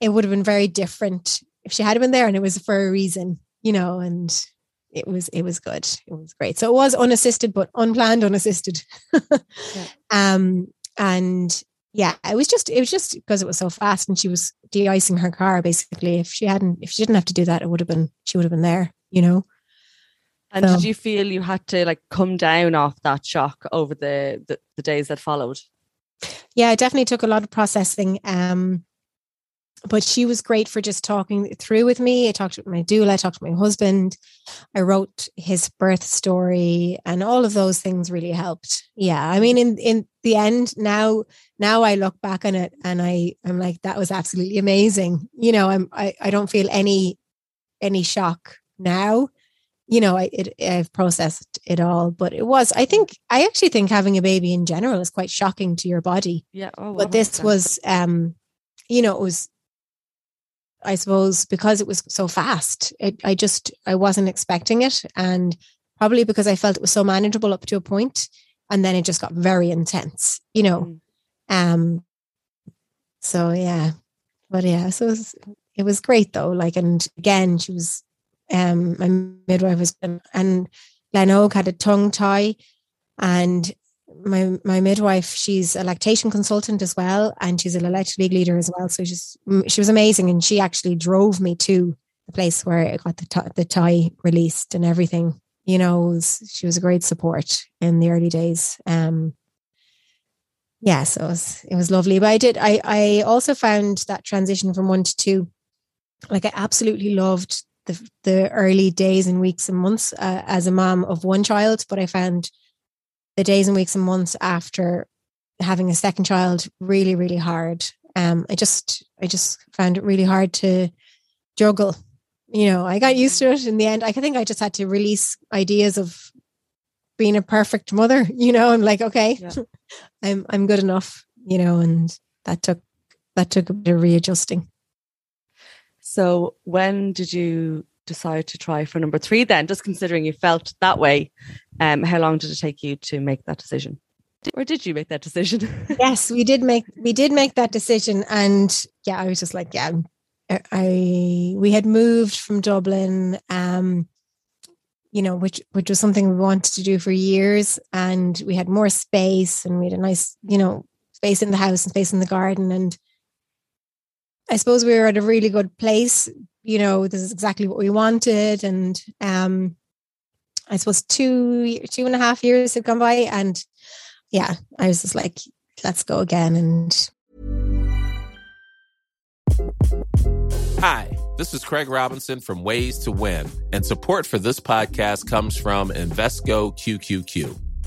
it would have been very different if she had been there and it was for a reason, you know, and it was it was good. It was great. So it was unassisted, but unplanned, unassisted. yeah. Um, and yeah, it was just it was just because it was so fast, and she was de-icing her car basically. If she hadn't, if she didn't have to do that, it would have been she would have been there, you know. And so, did you feel you had to like come down off that shock over the, the the days that followed? Yeah, it definitely took a lot of processing. Um, but she was great for just talking through with me. I talked with my doula, I talked to my husband. I wrote his birth story and all of those things really helped. Yeah. I mean, in, in the end, now, now I look back on it and I, I'm like, that was absolutely amazing. You know, I'm, I, I don't feel any, any shock now. You know, I, it, I've processed it all, but it was, I think, I actually think having a baby in general is quite shocking to your body. Yeah. Oh, but this was, um, you know, it was I suppose because it was so fast, it, I just I wasn't expecting it, and probably because I felt it was so manageable up to a point, and then it just got very intense, you know. Mm. Um. So yeah, but yeah, so it was, it was great though. Like, and again, she was, um, my midwife was, and Glenn Og had a tongue tie, and my my midwife she's a lactation consultant as well and she's a La Leche League leader as well. So she's she was amazing and she actually drove me to the place where I got the t- the tie released and everything. You know was, she was a great support in the early days. Um yeah so it was, it was lovely. But I did I I also found that transition from one to two like I absolutely loved the the early days and weeks and months uh, as a mom of one child but I found the days and weeks and months after having a second child really, really hard. Um, I just, I just found it really hard to juggle. You know, I got used to it in the end. I think I just had to release ideas of being a perfect mother, you know, I'm like, okay, Yeah. I'm I'm good enough, you know, and that took that took a bit of readjusting. So when did you decide to try for number three then? Just considering you felt that way, um, how long did it take you to make that decision? Or did you make that decision? yes, we did make we did make that decision, and yeah, I was just like, yeah, I, we had moved from Dublin, um, you know, which which was something we wanted to do for years, and we had more space, and we had a nice, you know, space in the house and space in the garden, and I suppose we were at a really good place. You know, this is exactly what we wanted, and um, I suppose two two and a half years had gone by, and yeah, I was just like, let's go again. And Hi, this is Craig Robinson from Ways to Win, and support for this podcast comes from Invesco QQQ.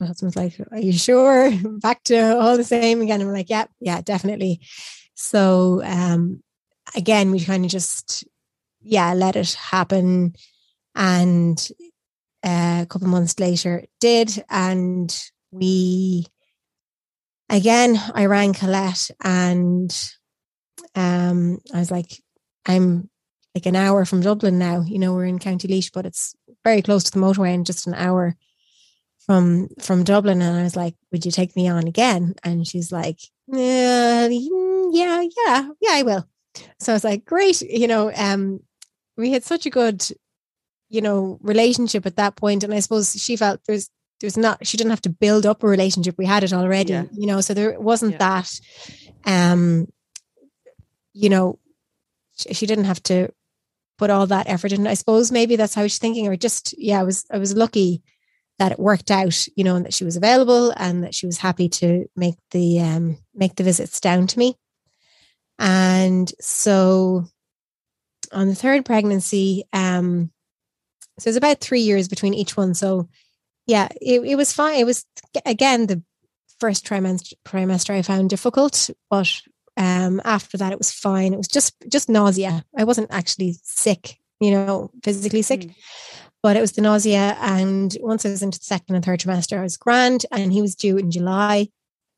my husband's like, Are you sure? Back to all the same again. I'm like, Yeah, yeah, definitely. So um again, we kind of just yeah, let it happen. And uh, a couple months later it did. And we again I rang Colette and um I was like, I'm like an hour from Dublin now. You know, we're in County Laois, but it's very close to the motorway and just an hour from from Dublin and I was like, Would you take me on again? And she's like, Yeah, yeah, yeah, yeah, I will. So I was like, Great, you know, um, we had such a good, you know, relationship at that point. And I suppose she felt there's there's not she didn't have to build up a relationship. We had it already, Yeah. you know, so there wasn't Yeah. that um, you know, she, she didn't have to put all that effort in. I suppose maybe that's how she's thinking, or just yeah, I was I was lucky that it worked out, you know, and that she was available and that she was happy to make the um, make the visits down to me. And so on the third pregnancy, um, so it was about three years between each one. So yeah, it, it was fine. It was again the first trimester trimester I found difficult, but um, after that it was fine. It was just just nausea. I wasn't actually sick, you know, physically sick Mm. But it was the nausea. And once I was into the second and third trimester, I was grand, and he was due in July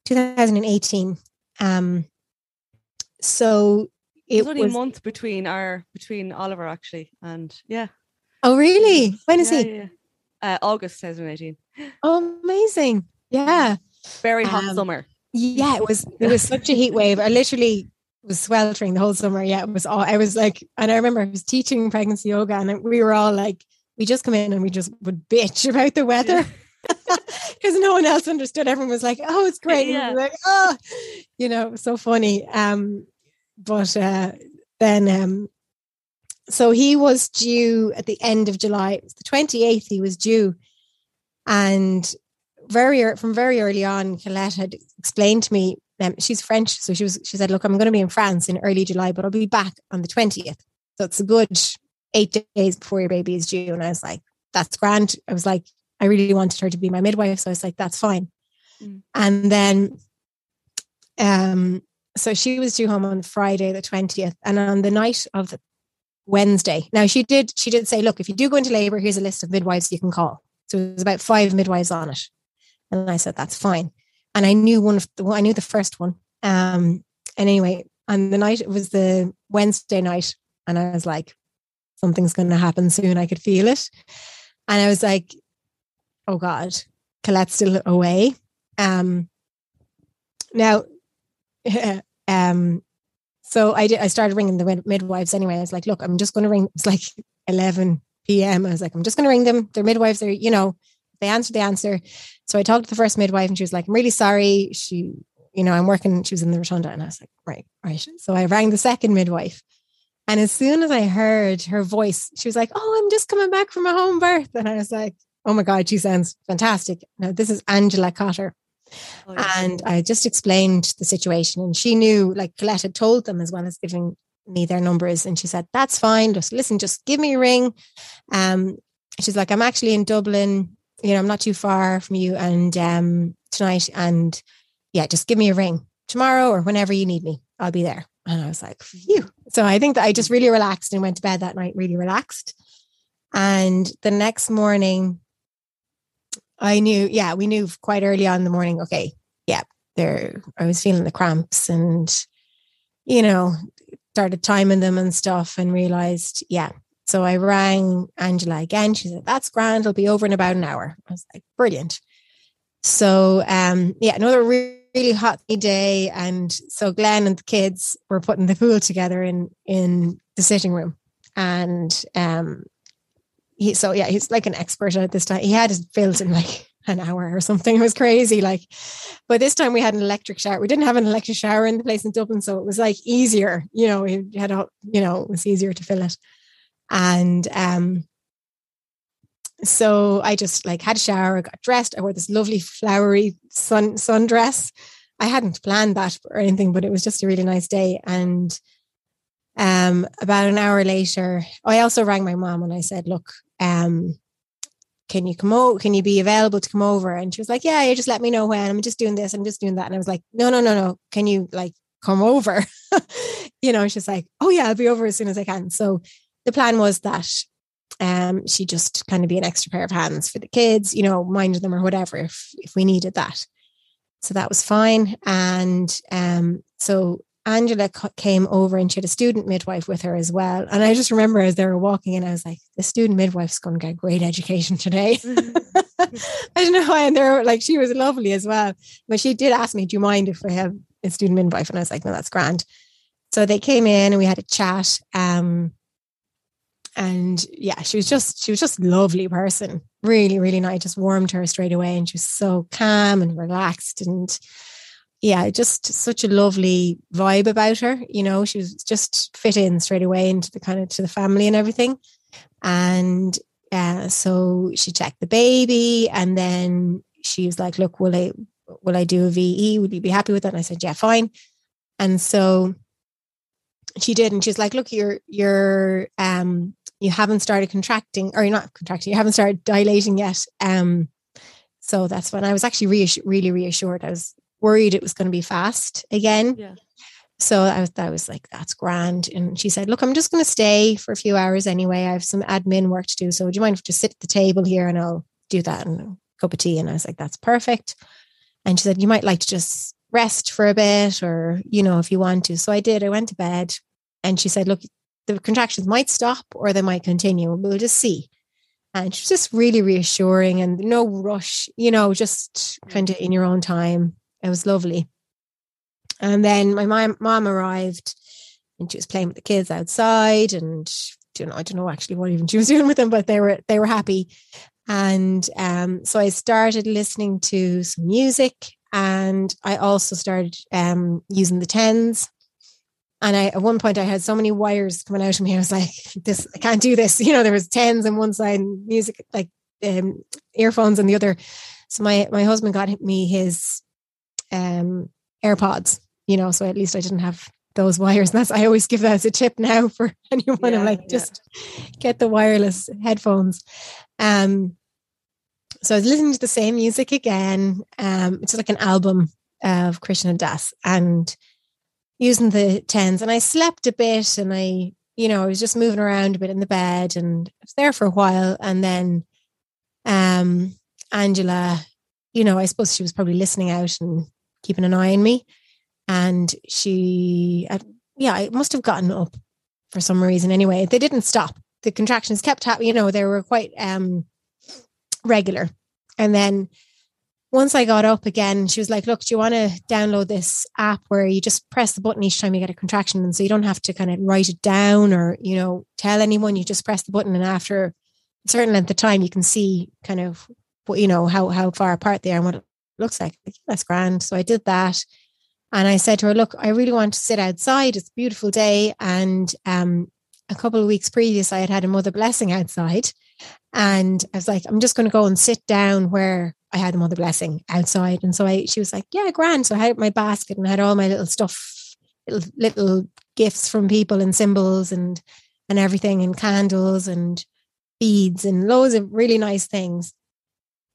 2018. Um, so It only was. a month between our between Oliver actually, and yeah. Oh, really? When is yeah, he? yeah. Uh, August 2018. Oh, amazing! Yeah, Very hot Um, summer. yeah. It was. It was such a heat wave. I literally was sweltering the whole summer. Yeah, it was all. I was like, and I remember I was teaching pregnancy yoga, and we were all like, we just come in and we just would bitch about the weather. because no one else understood. Everyone was like, "Oh, it's great!" Yeah. Like, "Oh," you know, so funny. Um, but uh, then, um, so he was due at the end of July. It was the twenty eighth. He was due, and very from very early on, Colette had explained to me. Um, she's French, so she was. She said, "Look, I'm going to be in France in early July, but I'll be back on the twentieth. So it's a good eight days before your baby is due." And I was like, "That's grand." I was like, I really wanted her to be my midwife, so I was like, "That's fine." Mm. And then, um, so she was due home on Friday the twentieth, and on the night of Wednesday. Now she did. She did say, "Look, if you do go into labour, here's a list of midwives you can call." So it was about five midwives on it, and I said, "That's fine." And I knew one of the. I knew the first one. Um, and anyway, on the night it was the Wednesday night, and I was like, "Something's going to happen soon." I could feel it, and I was like, "Oh God, Colette's still away." Um, now, um, so I did. I started ringing the mid- midwives anyway. I was like, "Look, I'm just going to ring." It's like 11 p.m. I was like, "I'm just going to ring them. They're midwives. They're you know, they answer, they answer." So I talked to the first midwife, and she was like, "I'm really sorry." She, you know, I'm working. She was in the rotunda, and I was like, "Right, right." So I rang the second midwife, and as soon as I heard her voice, she was like, "Oh, I'm just coming back from a home birth," and I was like, "Oh my god, she sounds fantastic." Now this is Angela Cotter. And I just explained the situation, and she knew, like Colette had told them as well as giving me their numbers. And she said, "That's fine. Just listen. Just give me a ring." Um, she's like, "I'm actually in Dublin. You know, I'm not too far from you, and um, tonight, and yeah, just give me a ring tomorrow or whenever you need me. I'll be there." And I was like, "Phew!" So I think that I just really relaxed and went to bed that night, really relaxed. And the next morning, I knew, yeah, we knew quite early on in the morning, okay, yeah, there, I was feeling the cramps and, you know, started timing them and stuff and realized, yeah. So I rang Angela again. She said, that's grand. It'll be over in about an hour. I was like, brilliant. So, um, yeah, another really, really hot day. And so Glenn and the kids were putting the pool together in, in the sitting room. And, um, he so yeah he's like an expert at this time he had it built in like an hour or something it was crazy like but this time we had an electric shower we didn't have an electric shower in the place in dublin so it was like easier you know we had a, you know it was easier to fill it and um so i just like had a shower got dressed i wore this lovely flowery sun sundress i hadn't planned that or anything but it was just a really nice day and um, about an hour later, I also rang my mom and I said, "Look, um, can you come over? Can you be available to come over?" And she was like, "Yeah, you just let me know when. I'm just doing this. I'm just doing that." And I was like, "No, no, no, no. Can you like come over?" you know, she's like, "Oh yeah, I'll be over as soon as I can." So the plan was that um, she just kind of be an extra pair of hands for the kids, you know, mind them or whatever if if we needed that. So that was fine. And um, so Angela came over and she had a student midwife with her as well. And I just remember as they were walking in, I was like, the student midwife's going to get great education today. I don't know why. And they were like, she was lovely as well. But she did ask me, do you mind if I have a student midwife? And I was like, no, that's grand. So they came in and we had a chat. Um, and yeah, she was just, she was just lovely person. Really, really nice. Just warmed her straight away. And she was so calm and relaxed and yeah, just such a lovely vibe about her. You know, she was just fit in straight away into the kind of to the family and everything. And uh, so she checked the baby, and then she was like, "Look, will I will I do a VE? Would you be happy with that?" And I said, "Yeah, fine." And so she did, and she's like, "Look, you're you're um you haven't started contracting, or you're not contracting, you haven't started dilating yet." Um, so that's when I was actually really reassured. I was worried it was going to be fast again. Yeah. So I was, I was like, that's grand. And she said, look, I'm just going to stay for a few hours anyway. I have some admin work to do. So would you mind if I just sit at the table here and I'll do that and a cup of tea? And I was like, that's perfect. And she said, you might like to just rest for a bit or, you know, if you want to. So I did. I went to bed and she said, look, the contractions might stop or they might continue. We'll just see. And she was just really reassuring and no rush, you know, just kind of in your own time. It was lovely. And then my mom, mom arrived and she was playing with the kids outside and you know, I don't know actually what even she was doing with them, but they were they were happy. And um, so I started listening to some music and I also started um, using the tens. And I, at one point, I had so many wires coming out of me. I was like, "This, I can't do this." You know, there was tens on one side, and music like um, earphones on the other. So my my husband got me his um, AirPods. You know, so at least I didn't have those wires. And that's I always give that as a tip now for anyone. Yeah, I'm like, just yeah. get the wireless headphones. Um, so I was listening to the same music again. Um, it's like an album of Krishna and Das and using the tens. And I slept a bit and I, you know, I was just moving around a bit in the bed and I was there for a while. And then um Angela, you know, I suppose she was probably listening out and keeping an eye on me. And she, yeah, I must have gotten up for some reason anyway. They didn't stop. The contractions kept happening, you know, they were quite um regular. And then once I got up again, she was like, Look, do you want to download this app where you just press the button each time you get a contraction? And so you don't have to kind of write it down or, you know, tell anyone. You just press the button. And after a certain length of time, you can see kind of what, you know, how, how far apart they are and what it looks like. That's grand. So I did that. And I said to her, Look, I really want to sit outside. It's a beautiful day. And um, a couple of weeks previous, I had had a mother blessing outside. And I was like, I'm just going to go and sit down where I had a mother blessing outside. And so I, she was like, yeah, grand. So I had my basket and I had all my little stuff, little, little gifts from people and symbols and, and everything and candles and beads and loads of really nice things.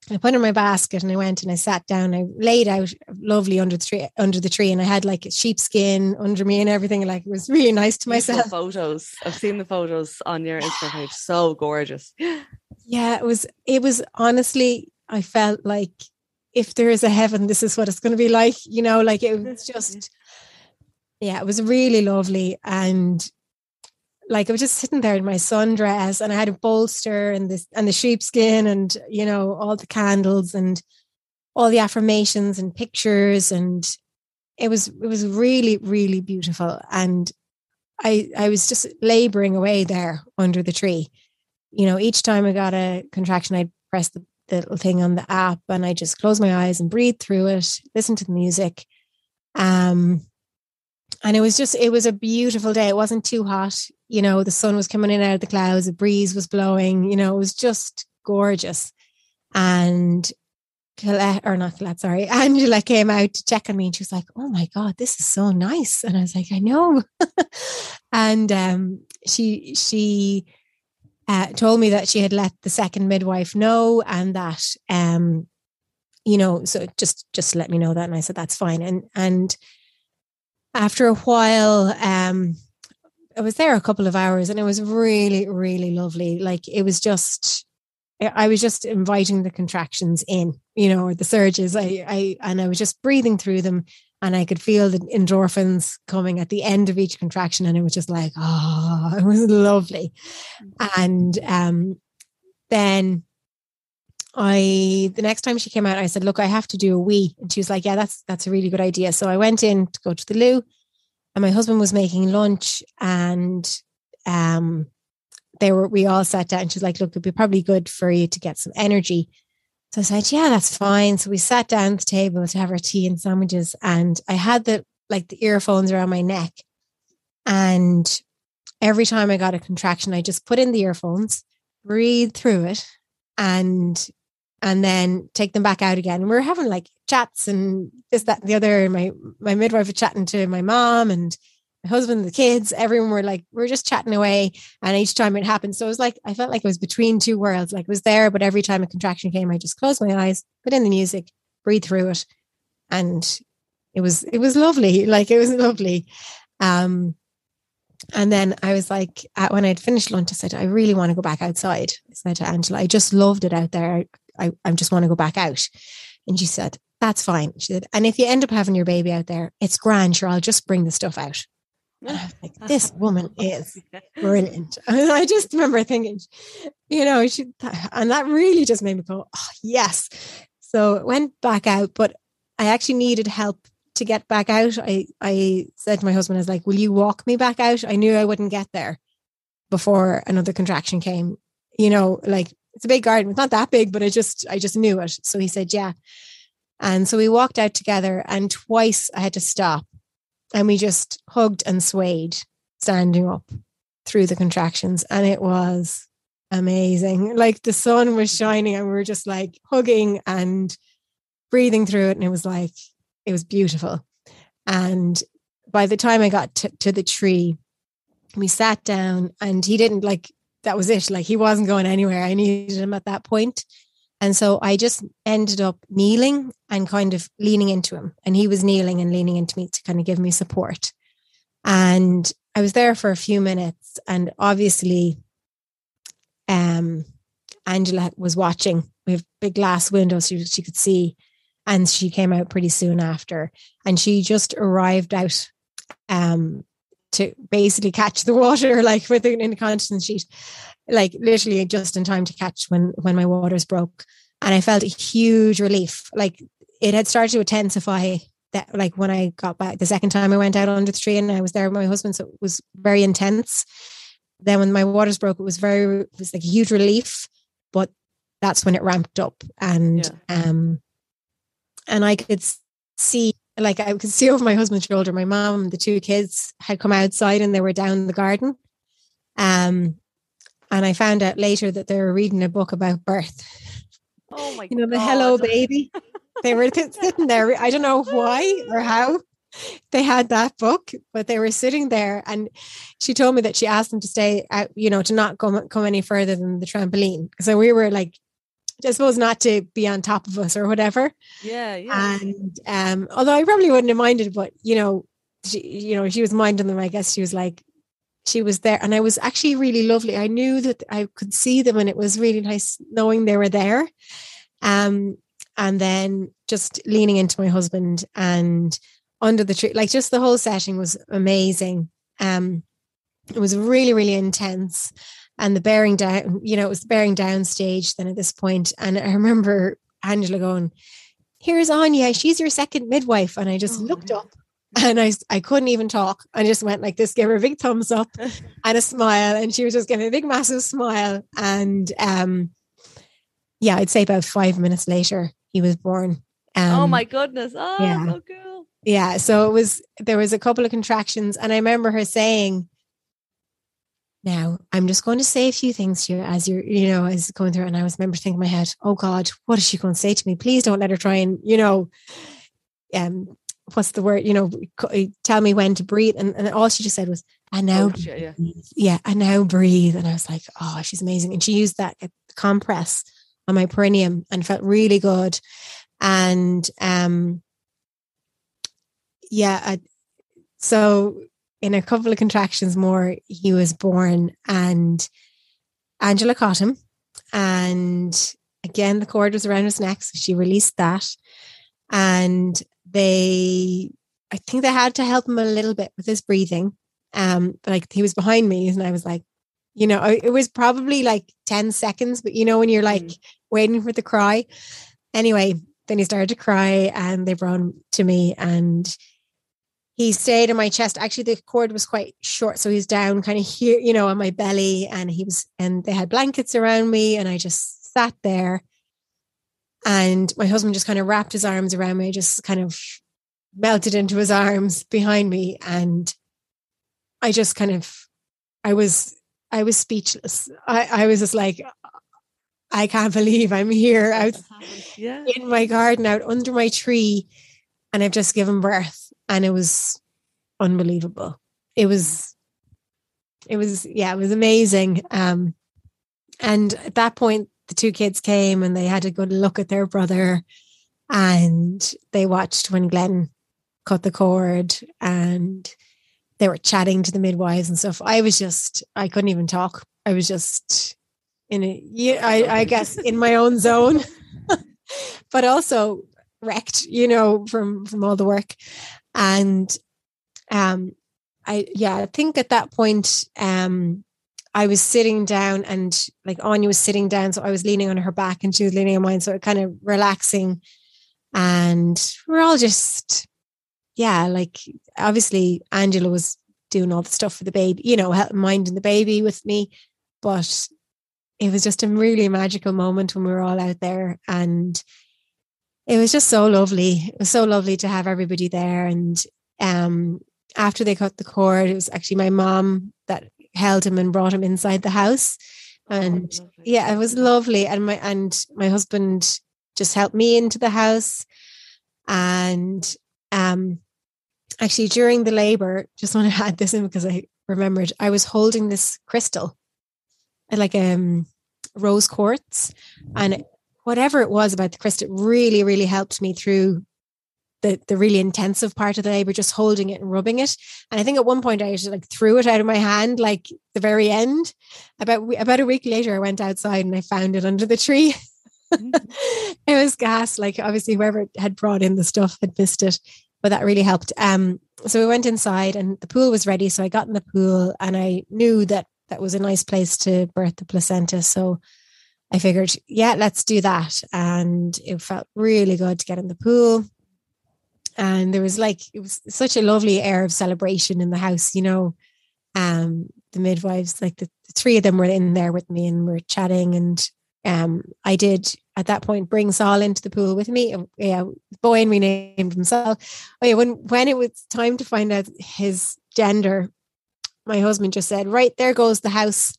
I put in my basket and I went and I sat down. I laid out lovely under the tree, under the tree, and I had like a sheepskin under me and everything. Like it was really nice to myself. Photos. I've seen the photos on your Instagram page. So gorgeous. Yeah, it was. It was honestly. I felt like if there is a heaven, this is what it's going to be like. You know, like it was just. Yeah, it was really lovely, and like I was just sitting there in my sundress and I had a bolster and this and the sheepskin and you know all the candles and all the affirmations and pictures and it was it was really really beautiful and I I was just laboring away there under the tree. You know, each time I got a contraction, I'd press the, the little thing on the app and I just close my eyes and breathe through it, listen to the music. Um, and it was just it was a beautiful day it wasn't too hot you know the sun was coming in out of the clouds a breeze was blowing you know it was just gorgeous and Colette, or not Colette, sorry, Angela came out to check on me and she was like, Oh my God, this is so nice. And I was like, I know. and um, she she uh, told me that she had let the second midwife know and that um, you know, so just just let me know that. And I said, That's fine. And and after a while, um, I was there a couple of hours and it was really, really lovely. Like it was just, I was just inviting the contractions in, you know, or the surges. I, I, and I was just breathing through them and I could feel the endorphins coming at the end of each contraction. And it was just like, oh, it was lovely. And um, then I the next time she came out, I said, "Look, I have to do a wee," and she was like, "Yeah, that's that's a really good idea." So I went in to go to the loo, and my husband was making lunch, and um, they were we all sat down. And She's like, "Look, it'd be probably good for you to get some energy." So I said, "Yeah, that's fine." So we sat down at the table to have our tea and sandwiches, and I had the like the earphones around my neck, and every time I got a contraction, I just put in the earphones, breathe through it, and and then take them back out again. And we were having like chats and this, that, and the other. My my midwife was chatting to my mom and husband, the kids, everyone were like, we are just chatting away. And each time it happened. So it was like I felt like it was between two worlds. Like it was there, but every time a contraction came, I just closed my eyes, put in the music, breathe through it. And it was it was lovely. Like it was lovely. Um and then I was like, when I'd finished lunch, I said, I really want to go back outside. I said to Angela, I just loved it out there. I, I just want to go back out. And she said, That's fine. She said, And if you end up having your baby out there, it's grand. Sure, I'll just bring the stuff out. And I was like, This woman is brilliant. And I just remember thinking, you know, she, and that really just made me go, Oh, yes. So it went back out, but I actually needed help to get back out. I, I said to my husband, I was like, Will you walk me back out? I knew I wouldn't get there before another contraction came. You know, like it's a big garden. It's not that big, but I just, I just knew it. So he said, yeah. And so we walked out together and twice I had to stop and we just hugged and swayed standing up through the contractions. And it was amazing. Like the sun was shining and we were just like hugging and breathing through it. And it was like, it was beautiful. And by the time I got to, to the tree, we sat down and he didn't like, that was it. Like he wasn't going anywhere. I needed him at that point. And so I just ended up kneeling and kind of leaning into him. And he was kneeling and leaning into me to kind of give me support. And I was there for a few minutes. And obviously, um, Angela was watching. We have big glass windows so she could see. And she came out pretty soon after. And she just arrived out um, to basically catch the water, like with an incontinence sheet, like literally just in time to catch when when my waters broke. And I felt a huge relief. Like it had started to intensify that like when I got back the second time I went out under the tree and I was there with my husband. So it was very intense. Then when my waters broke, it was very it was like a huge relief. But that's when it ramped up. And yeah. um and I could see like I could see over my husband's shoulder, my mom the two kids had come outside and they were down in the garden. Um, and I found out later that they were reading a book about birth. Oh my You know, the Hello Baby. they were sitting there. I don't know why or how they had that book, but they were sitting there. And she told me that she asked them to stay out, you know, to not come, come any further than the trampoline. So we were like I suppose not to be on top of us or whatever. Yeah, yeah. And um, although I probably wouldn't have minded, but you know, she, you know, she was minding them. I guess she was like, she was there, and I was actually really lovely. I knew that I could see them, and it was really nice knowing they were there. Um, and then just leaning into my husband and under the tree, like just the whole setting was amazing. Um, it was really, really intense and the bearing down, you know, it was the bearing down stage then at this point. And I remember Angela going, Here's Anya, she's your second midwife. And I just oh, looked up and I, I couldn't even talk. I just went like this, gave her a big thumbs up and a smile. And she was just giving a big, massive smile. And um, yeah, I'd say about five minutes later, he was born. Um, oh my goodness. Oh, yeah. so cool. Yeah. So it was, there was a couple of contractions. And I remember her saying, now, I'm just going to say a few things here as you're, you know, as going through. And I was remember thinking in my head, oh God, what is she going to say to me? Please don't let her try and, you know, um, what's the word, you know, tell me when to breathe. And, and all she just said was, and now, oh, yeah. yeah, and now breathe. And I was like, oh, she's amazing. And she used that compress on my perineum and felt really good. And um, yeah, I, so in a couple of contractions more, he was born and Angela caught him. And again, the cord was around his neck. So she released that. And they, I think they had to help him a little bit with his breathing. Um, but like he was behind me and I was like, you know, it was probably like 10 seconds, but you know, when you're like mm. waiting for the cry. Anyway, then he started to cry and they brought him to me and he stayed in my chest. Actually, the cord was quite short, so he's down kind of here, you know, on my belly, and he was, and they had blankets around me, and I just sat there. And my husband just kind of wrapped his arms around me, just kind of melted into his arms behind me, and I just kind of, I was, I was speechless. I, I was just like, I can't believe I'm here out yeah. in my garden, out under my tree, and I've just given birth and it was unbelievable. It was, it was, yeah, it was amazing. Um, and at that point, the two kids came and they had a good look at their brother, and they watched when Glenn cut the cord, and they were chatting to the midwives and stuff. I was just, I couldn't even talk. I was just in a, I, I guess in my own zone, but also wrecked, you know, from from all the work. And um, I, yeah, I think at that point, um, I was sitting down and like Anya was sitting down. So I was leaning on her back and she was leaning on mine. So it kind of relaxing. And we're all just, yeah, like obviously Angela was doing all the stuff for the baby, you know, helping minding the baby with me. But it was just a really magical moment when we were all out there and it was just so lovely. It was so lovely to have everybody there. And um, after they cut the cord, it was actually my mom that held him and brought him inside the house. And oh, yeah, it was lovely. And my and my husband just helped me into the house. And um actually during the labor, just want to add this in because I remembered I was holding this crystal, like um rose quartz, and whatever it was about the crystal really, really helped me through the the really intensive part of the labor, just holding it and rubbing it. And I think at one point I just like threw it out of my hand, like the very end. About about a week later, I went outside and I found it under the tree. It was gas. Like obviously, whoever had brought in the stuff had missed it, but that really helped. Um, so we went inside and the pool was ready. So I got in the pool and I knew that that was a nice place to birth the placenta. So I figured, yeah, let's do that. And it felt really good to get in the pool. And there was like, it was such a lovely air of celebration in the house, you know. Um, the midwives, like the, the three of them were in there with me and we are chatting. And um, I did at that point bring Saul into the pool with me. Yeah, boy and renamed himself. Oh yeah, when when it was time to find out his gender, my husband just said, "Right there goes the house,"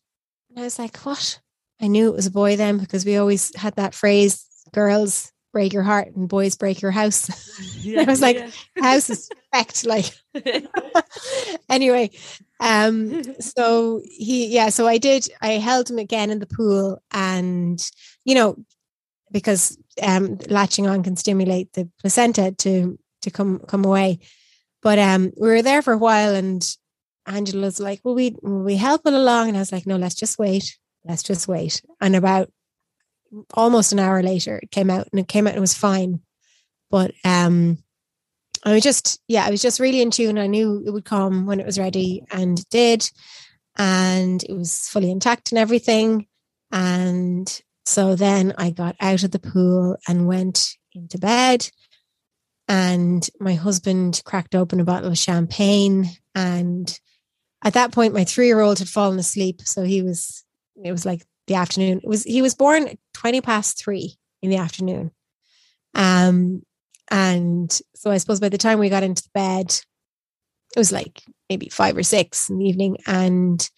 and I was like, "What?" I knew it was a boy then because we always had that phrase, girls break your heart and boys break your house. Yeah, I was like, yeah. house is perfect. Like anyway. Um so he yeah, so I did I held him again in the pool and you know, because um latching on can stimulate the placenta to to come come away. But um we were there for a while and Angela's like, Will we will we help it along? And I was like, No, let's just wait let's just wait. And about almost an hour later, it came out and it came out and it was fine. But um, I was just, yeah, I was just really in tune. I knew it would come when it was ready and it did. And it was fully intact and everything. And so then I got out of the pool and went into bed. And my husband cracked open a bottle of champagne. And at that point, my three year old had fallen asleep. So he was it was like the afternoon. It was he was born 20 past three in the afternoon. Um and so I suppose by the time we got into bed, it was like maybe five or six in the evening. And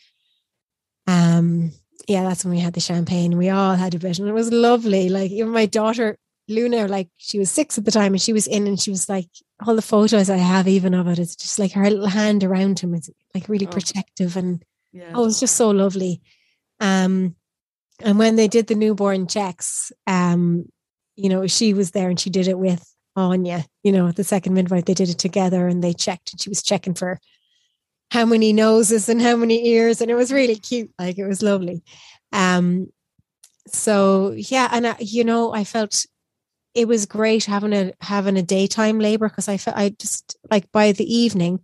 um yeah, that's when we had the champagne. We all had a bit and it was lovely. Like even my daughter Luna, like she was six at the time and she was in and she was like, all the photos I have even of it, it's just like her little hand around him. It's like really oh. protective and yeah. oh, it was just so lovely. Um, and when they did the newborn checks, um, you know, she was there and she did it with Anya, you know, the second midwife, they did it together and they checked and she was checking for how many noses and how many ears. And it was really cute. Like it was lovely. Um, so yeah, and I, you know, I felt it was great having a having a daytime labor because I felt I just like by the evening,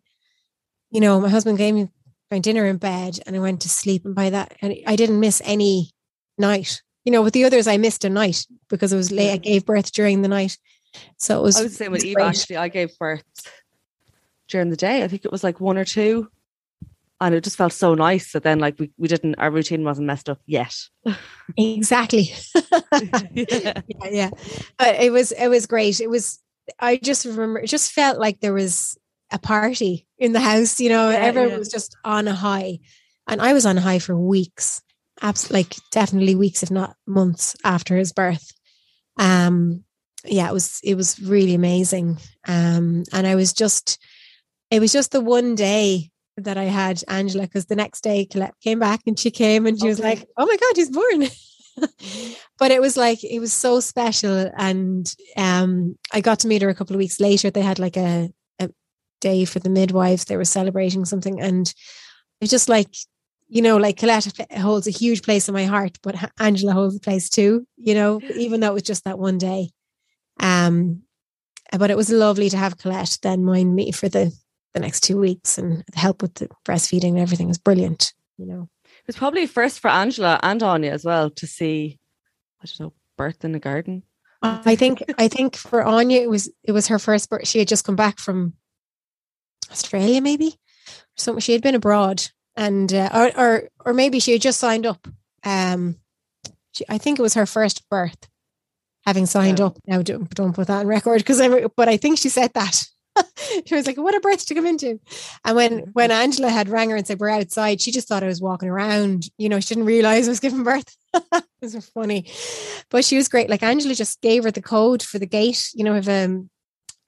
you know, my husband gave me my dinner in bed and I went to sleep. And by that, and I didn't miss any night. You know, with the others, I missed a night because it was late. I gave birth during the night. So it was. I was the same with Eva, actually. I gave birth during the day. I think it was like one or two. And it just felt so nice that then, like, we, we didn't, our routine wasn't messed up yet. exactly. yeah. yeah. Yeah. But it was, it was great. It was, I just remember, it just felt like there was a party in the house, you know, yeah, everyone yeah. was just on a high. And I was on a high for weeks, absolutely, like definitely weeks, if not months after his birth. Um, yeah, it was, it was really amazing. Um, and I was just, it was just the one day that I had Angela because the next day Colette came back and she came and she okay. was like, oh my God, he's born. But it was like it was so special and um I got to meet her a couple of weeks later they had like a day for the midwives. They were celebrating something, and it was just like you know, like Colette holds a huge place in my heart, but Angela holds a place too. You know, even though it was just that one day. Um, but it was lovely to have Colette then mind me for the the next two weeks and help with the breastfeeding and everything was brilliant. You know, it was probably first for Angela and Anya as well to see. I don't know, birth in the garden. I think I think for Anya it was it was her first birth. She had just come back from Australia, maybe. So she had been abroad, and uh, or, or or maybe she had just signed up. Um, she, I think it was her first birth, having signed up. Now don't, don't put that on record because I. But I think she said that. she was like, "What a birth to come into!" And when when Angela had rang her and said we're outside, she just thought I was walking around. You know, she didn't realize I was giving birth. it was funny, but she was great. Like Angela just gave her the code for the gate. You know, of um,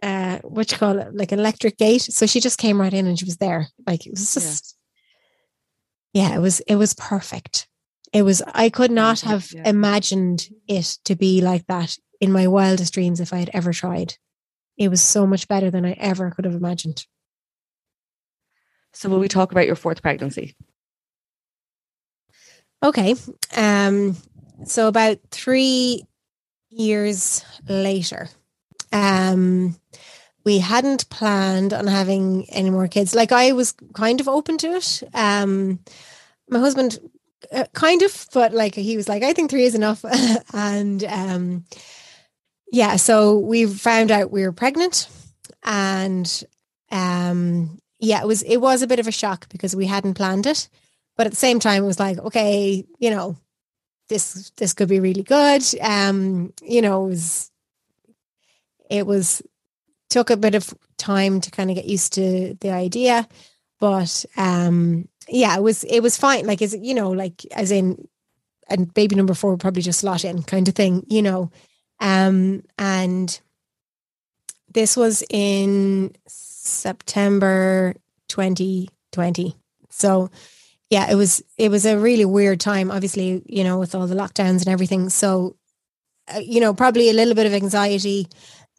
uh, what you call it, like an electric gate. So she just came right in and she was there. Like it was just, yeah, it was it was perfect. It was. I could not have yeah. imagined it to be like that in my wildest dreams if I had ever tried it was so much better than I ever could have imagined. So, will we talk about your fourth pregnancy? Okay. Um, so, about three years later, um, we hadn't planned on having any more kids. Like, I was kind of open to it. Um, my husband, uh, kind of, but like, he was like, I think three is enough. and, um, yeah, so we found out we were pregnant and um yeah, it was it was a bit of a shock because we hadn't planned it. But at the same time it was like, okay, you know, this this could be really good. Um, you know, it was it was took a bit of time to kind of get used to the idea. But um yeah, it was it was fine. Like is you know, like as in and baby number four would probably just slot in kind of thing, you know. Um, and this was in September 2020. So yeah, it was it was a really weird time obviously, you know, with all the lockdowns and everything. So uh, you know, probably a little bit of anxiety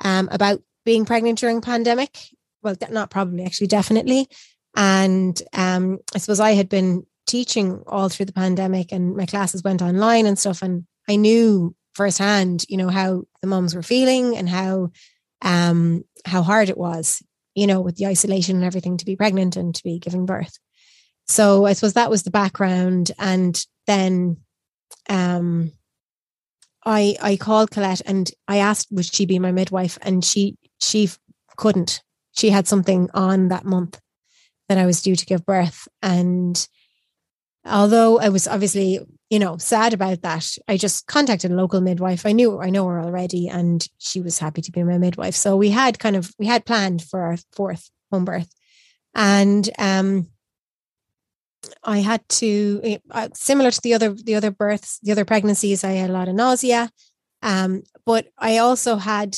um, about being pregnant during pandemic. Well, not probably, actually, definitely. And um, I suppose I had been teaching all through the pandemic, and my classes went online and stuff. And I knew firsthand, you know, how the moms were feeling and how um how hard it was, you know, with the isolation and everything to be pregnant and to be giving birth. So I suppose that was the background. And then um I I called Colette and I asked would she be my midwife and she she couldn't. She had something on that month that I was due to give birth. And although I was obviously you know, sad about that. I just contacted a local midwife. I knew I know her already, and she was happy to be my midwife. So we had kind of we had planned for our fourth home birth, and um, I had to uh, similar to the other the other births, the other pregnancies. I had a lot of nausea, um, but I also had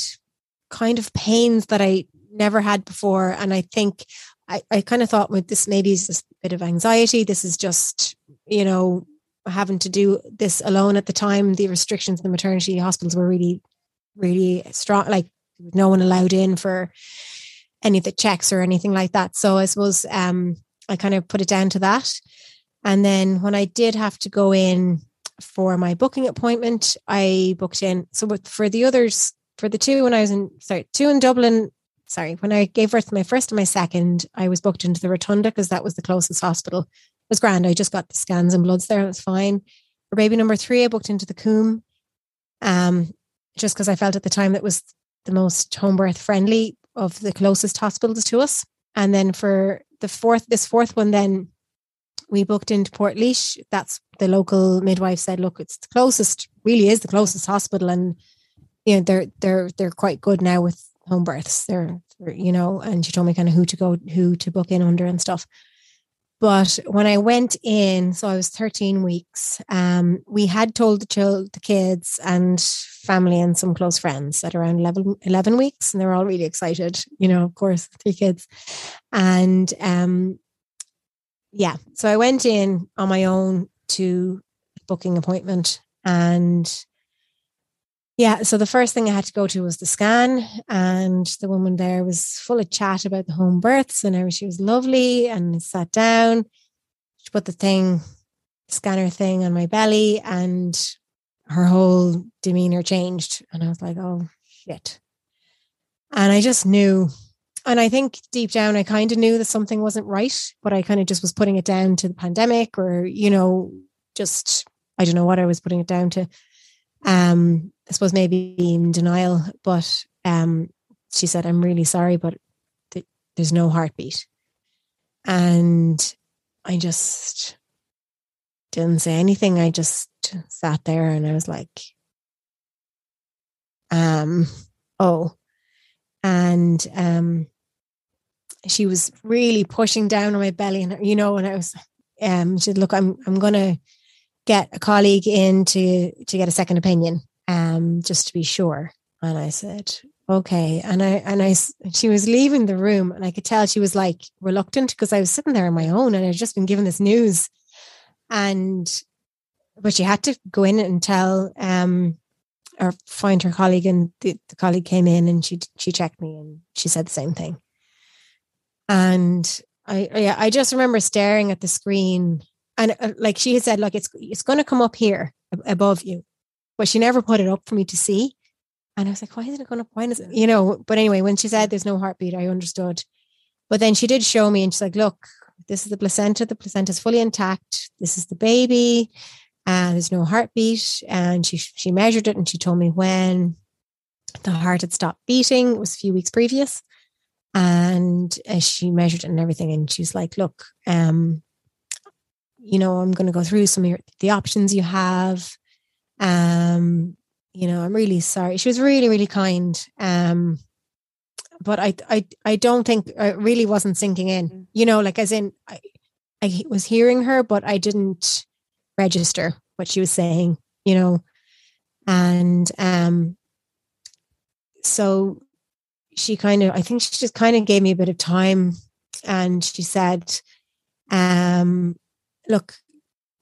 kind of pains that I never had before, and I think I, I kind of thought, with this maybe is just a bit of anxiety. This is just you know having to do this alone at the time. The restrictions in the maternity hospitals were really, really strong. Like no one allowed in for any of the checks or anything like that. So I suppose um, I kind of put it down to that. And then when I did have to go in for my booking appointment, I booked in. So for the others, for the two when I was in, sorry, two in Dublin, sorry, when I gave birth to my first and my second, I was booked into the Rotunda because that was the closest hospital was grand. I just got the scans and bloods there. It was fine. For baby number three, I booked into the Coombe, um, just because I felt at the time that was the most home birth friendly of the closest hospitals to us. And then for the fourth, this fourth one, then we booked into Portlaoise. That's the local midwife said, look, it's the closest, really is the closest hospital, and you know they're they're they're quite good now with home births. They're, you know, and she told me kind of who to go, who to book in under and stuff. But when I went in, so I was 13 weeks, um, we had told the, child, the kids and family and some close friends at around 11, 11 weeks, and they were all really excited, you know, of course, three kids. And um, yeah, so I went in on my own to booking appointment and yeah, so the first thing I had to go to was the scan, and the woman there was full of chat about the home births and she was lovely. And sat down, she put the thing, scanner thing on my belly, and her whole demeanor changed. And I was like, oh shit. And I just knew. And I think deep down, I kind of knew that something wasn't right, but I kind of just was putting it down to the pandemic or, you know, just, I don't know what I was putting it down to. Um, I suppose maybe in denial, but um, she said, I'm really sorry, but th- there's no heartbeat. And I just, didn't say anything. I just sat there and I was like, um, oh. And um she was really pushing down on my belly and you know, and I was um she said, look, I'm I'm gonna get a colleague in to to get a second opinion, um, just to be sure. And I said, okay. And I and I she was leaving the room and I could tell she was like reluctant because I was sitting there on my own and I'd just been given this news. And but she had to go in and tell um or find her colleague and the, the colleague came in and she she checked me and she said the same thing. And I yeah, I just remember staring at the screen and uh, like she had said, like it's it's going to come up here above you, but she never put it up for me to see. And I was like, why isn't it going to point? You know. But anyway, when she said there's no heartbeat, I understood. But then she did show me, and she's like, look, this is the placenta. The placenta is fully intact. This is the baby, and there's no heartbeat. And she she measured it, and she told me when the heart had stopped beating. It was a few weeks previous and uh, she measured it and everything and she's like look um you know, I'm going to go through some of your, the options you have. Um, you know, I'm really sorry. She was really, really kind. Um, but I, I, I don't think I really wasn't sinking in. Mm. You know, like as in, I, I was hearing her, but I didn't register what she was saying. You know, and um, so she kind of, I think she just kind of gave me a bit of time, and she said, um, look,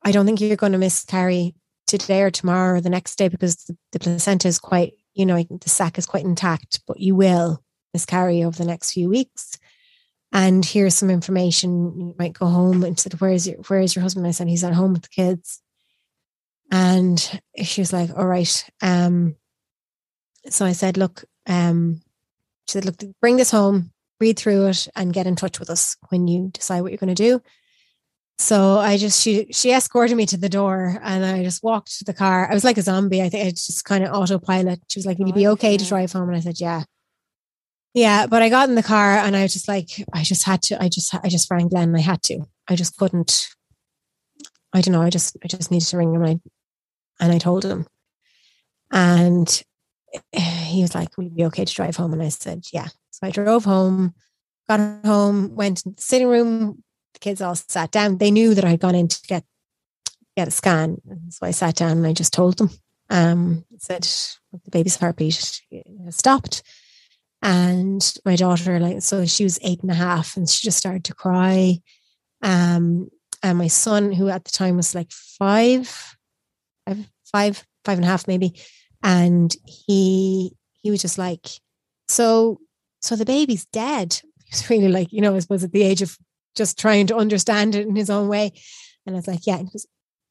I don't think you're going to miscarry today or tomorrow or the next day because the, the placenta is quite, you know, the sac is quite intact, but you will miscarry over the next few weeks. And here's some information. You might go home and said, Where's your where's your husband? I said, He's at home with the kids. And she was like, All right. Um, so I said, Look, um, she said, Look, bring this home, read through it, and get in touch with us when you decide what you're going to do. So I just she she escorted me to the door and I just walked to the car. I was like a zombie. I think it's just kind of autopilot. She was like, "Will you be oh, okay to drive home?" And I said, "Yeah." Yeah, but I got in the car and I was just like, I just had to. I just I just rang Glenn. I had to. I just couldn't. I don't know. I just I just needed to ring him. And I and I told him, and he was like, "Will you be okay to drive home?" And I said, "Yeah." So I drove home, got home, went to the sitting room, the kids all sat down. They knew that I'd gone in to get get a scan. So I sat down and I just told them. Um, said the baby's heartbeat stopped. And my daughter, like, so she was eight and a half and she just started to cry. Um, and my son, who at the time was like five, five, five, five and a half maybe, and he he was just like, so so the baby's dead. He was really like, you know, I suppose at the age of just trying to understand it in his own way. And I was like, yeah, and,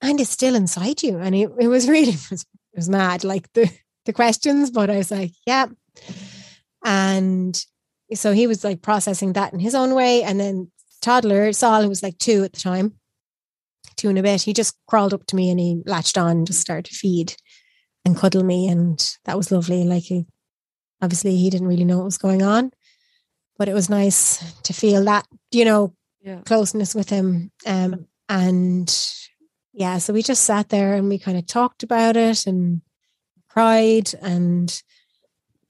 and it's still inside you. And it, it was really, it was, it was mad, like the, the questions, but I was like, yeah. And so he was like processing that in his own way. And then toddler, Saul, who was like two at the time, two and a bit, he just crawled up to me and he latched on, just started to feed and cuddle me. And that was lovely. Like he, obviously he didn't really know what was going on, but it was nice to feel that, you know, yeah. closeness with him. Um, and yeah, so we just sat there and we kind of talked about it and cried and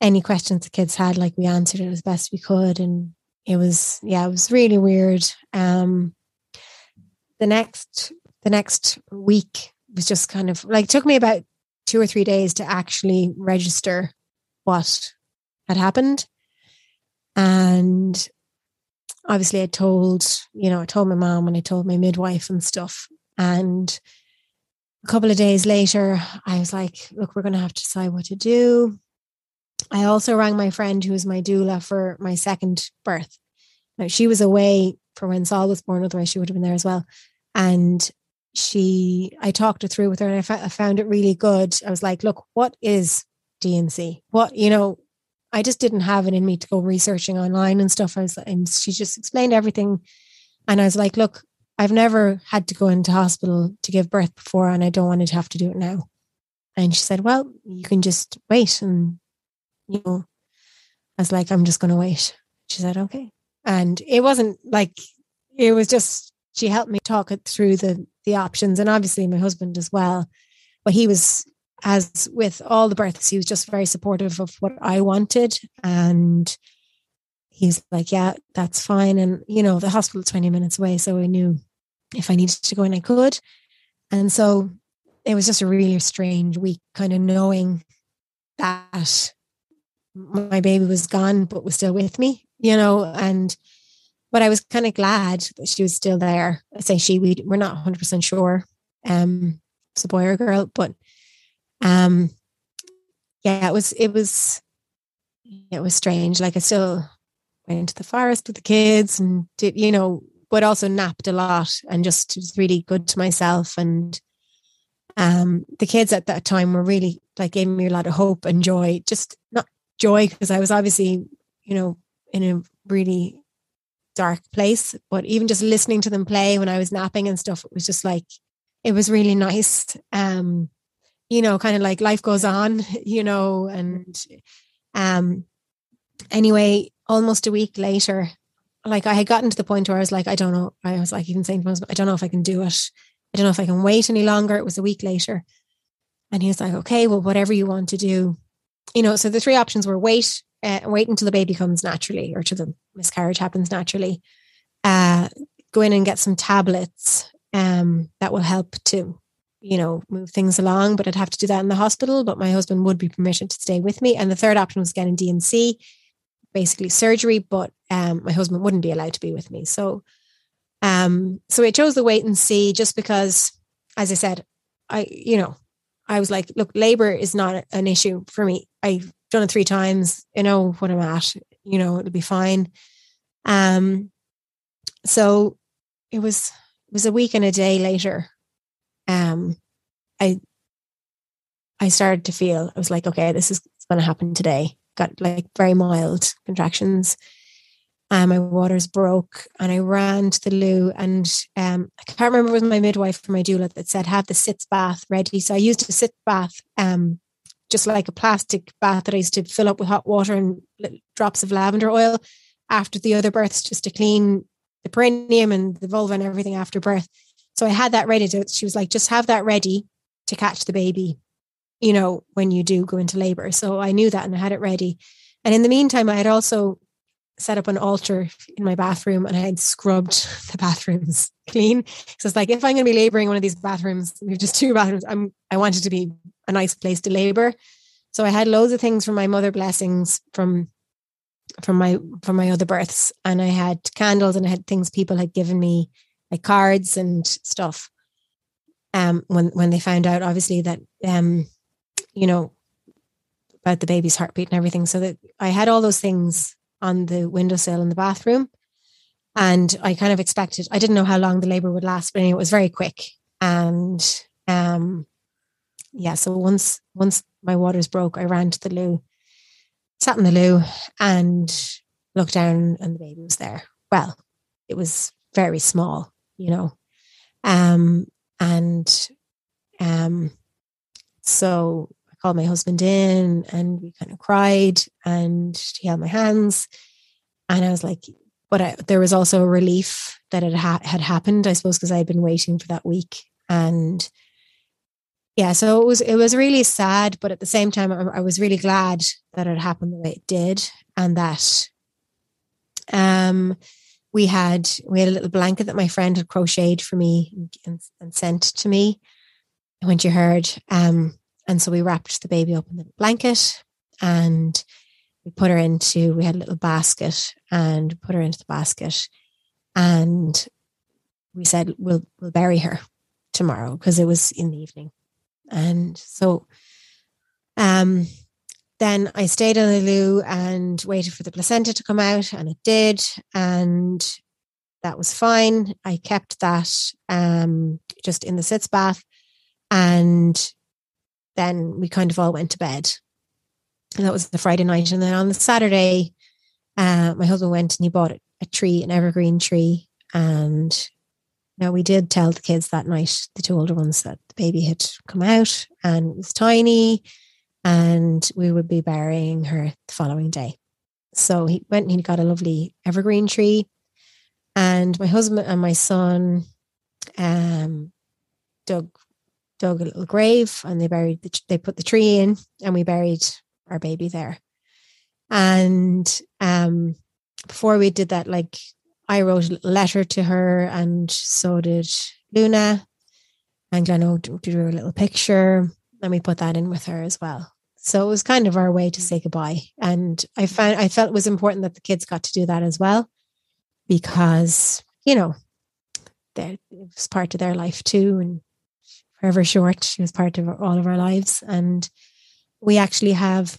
any questions the kids had, like we answered it as best we could. And it was, yeah, it was really weird. Um, the next, the next week was just kind of like, took me about two or three days to actually register what had happened. And obviously I told, you know, I told my mom and I told my midwife and stuff. And a couple of days later, I was like, look, we're going to have to decide what to do. I also rang my friend who was my doula for my second birth. Now, she was away for when Saul was born, otherwise, she would have been there as well. And she, I talked it through with her and I, I found it really good. I was like, look, what is D&C? What, you know, I just didn't have it in me to go researching online and stuff. I was, and she just explained everything. And I was like, look, I've never had to go into hospital to give birth before, and I don't want to have to do it now. And she said, well, you can just wait. And, you know, I was like, I'm just going to wait. She said, okay. And it wasn't like, it was just, she helped me talk it through the the options, and obviously my husband as well. But he was, as with all the births, he was just very supportive of what I wanted, and he's like, "Yeah, that's fine." And you know, the hospital twenty minutes away, so I knew if I needed to go in, I could. And so it was just a really strange week, kind of knowing that my baby was gone, but was still with me, you know, and but I was kind of glad that she was still there. I say she, we we're not 100 percent sure, um, it's a boy or girl, but um, yeah, it was it was it was strange. Like I still went into the forest with the kids and did, you know, but also napped a lot and just was really good to myself and um, the kids at that time were really like gave me a lot of hope and joy. Just not joy because I was obviously, you know, in a really dark place, but even just listening to them play when I was napping and stuff, it was just like it was really nice. Um, you know, kind of like life goes on, you know, and um anyway, almost a week later, like I had gotten to the point where I was like, I don't know. I was like even saying to my husband, I don't know if I can do it. I don't know if I can wait any longer. It was a week later. And he was like, okay, well, whatever you want to do. You know, so the three options were wait, uh, wait until the baby comes naturally or to the miscarriage happens naturally. Uh, go in and get some tablets um, that will help to, you know, move things along. But I'd have to do that in the hospital. But my husband would be permitted to stay with me. And the third option was getting D&C, basically surgery. But um, my husband wouldn't be allowed to be with me. So um, so I chose the wait and see just because, as I said, I, you know, I was like, look, labor is not an issue for me. I've done it three times. You know what I'm at. You know, it'll be fine. Um, so it was it was a week and a day later. Um, I I started to feel I was like, okay, this is going to happen today. Got like very mild contractions and um, my waters broke and I ran to the loo and um, I can't remember was my midwife or my doula that said have the sitz bath ready. So I used a sitz bath, um, just like a plastic bath that I used to fill up with hot water and drops of lavender oil after the other births just to clean the perineum and the vulva and everything after birth. So I had that ready. To, she was like, just have that ready to catch the baby, you know, when you do go into labor. So I knew that and I had it ready. And in the meantime, I had also set up an altar in my bathroom and I had scrubbed the bathrooms clean. So it's like if I'm going to be laboring one of these bathrooms, we have just two bathrooms. I'm I wanted to be a nice place to labor. So I had loads of things from my mother blessings from from my from my other births, and I had candles and I had things people had given me, like cards and stuff. Um, when when they found out, obviously that um, you know, about the baby's heartbeat and everything, so that I had all those things on the windowsill in the bathroom. And I kind of expected, I didn't know how long the labor would last, but anyway, it was very quick. And um, yeah, so once once my waters broke, I ran to the loo, sat in the loo, and looked down, and the baby was there. Well, it was very small, you know, um, and um, so I called my husband in and we kind of cried and he held my hands. And I was like, but I, there was also a relief that it ha- had happened, I suppose, because I had been waiting for that week. And yeah, so it was it was really sad, but at the same time, I, I was really glad that it happened the way it did, and that um, we had we had a little blanket that my friend had crocheted for me and, and sent to me when she heard. Um, and so we wrapped the baby up in the blanket and we put her into, we had a little basket and put her into the basket. And we said, we'll, we'll bury her tomorrow because it was in the evening. And so, um, then I stayed in the loo and waited for the placenta to come out, and it did. And that was fine. I kept that um, just in the sitz bath. And then we kind of all went to bed. And that was the Friday night. And then on the Saturday, uh, my husband went and he bought a tree, an evergreen tree. And now we did tell the kids that night, the two older ones, that the baby had come out and it was tiny and we would be burying her the following day. So he went and he got a lovely evergreen tree And my husband and my son um, dug dug a little grave and they buried the, they put the tree in and we buried our baby there. And um, before we did that, like I wrote a letter to her and so did Luna. And Glenn drew a little picture and we put that in with her as well. So it was kind of our way to mm. say goodbye. And I mm. found I felt it was important that the kids got to do that as well, because, you know, it was part of their life too. And forever short, she was part of all of our lives. And we actually have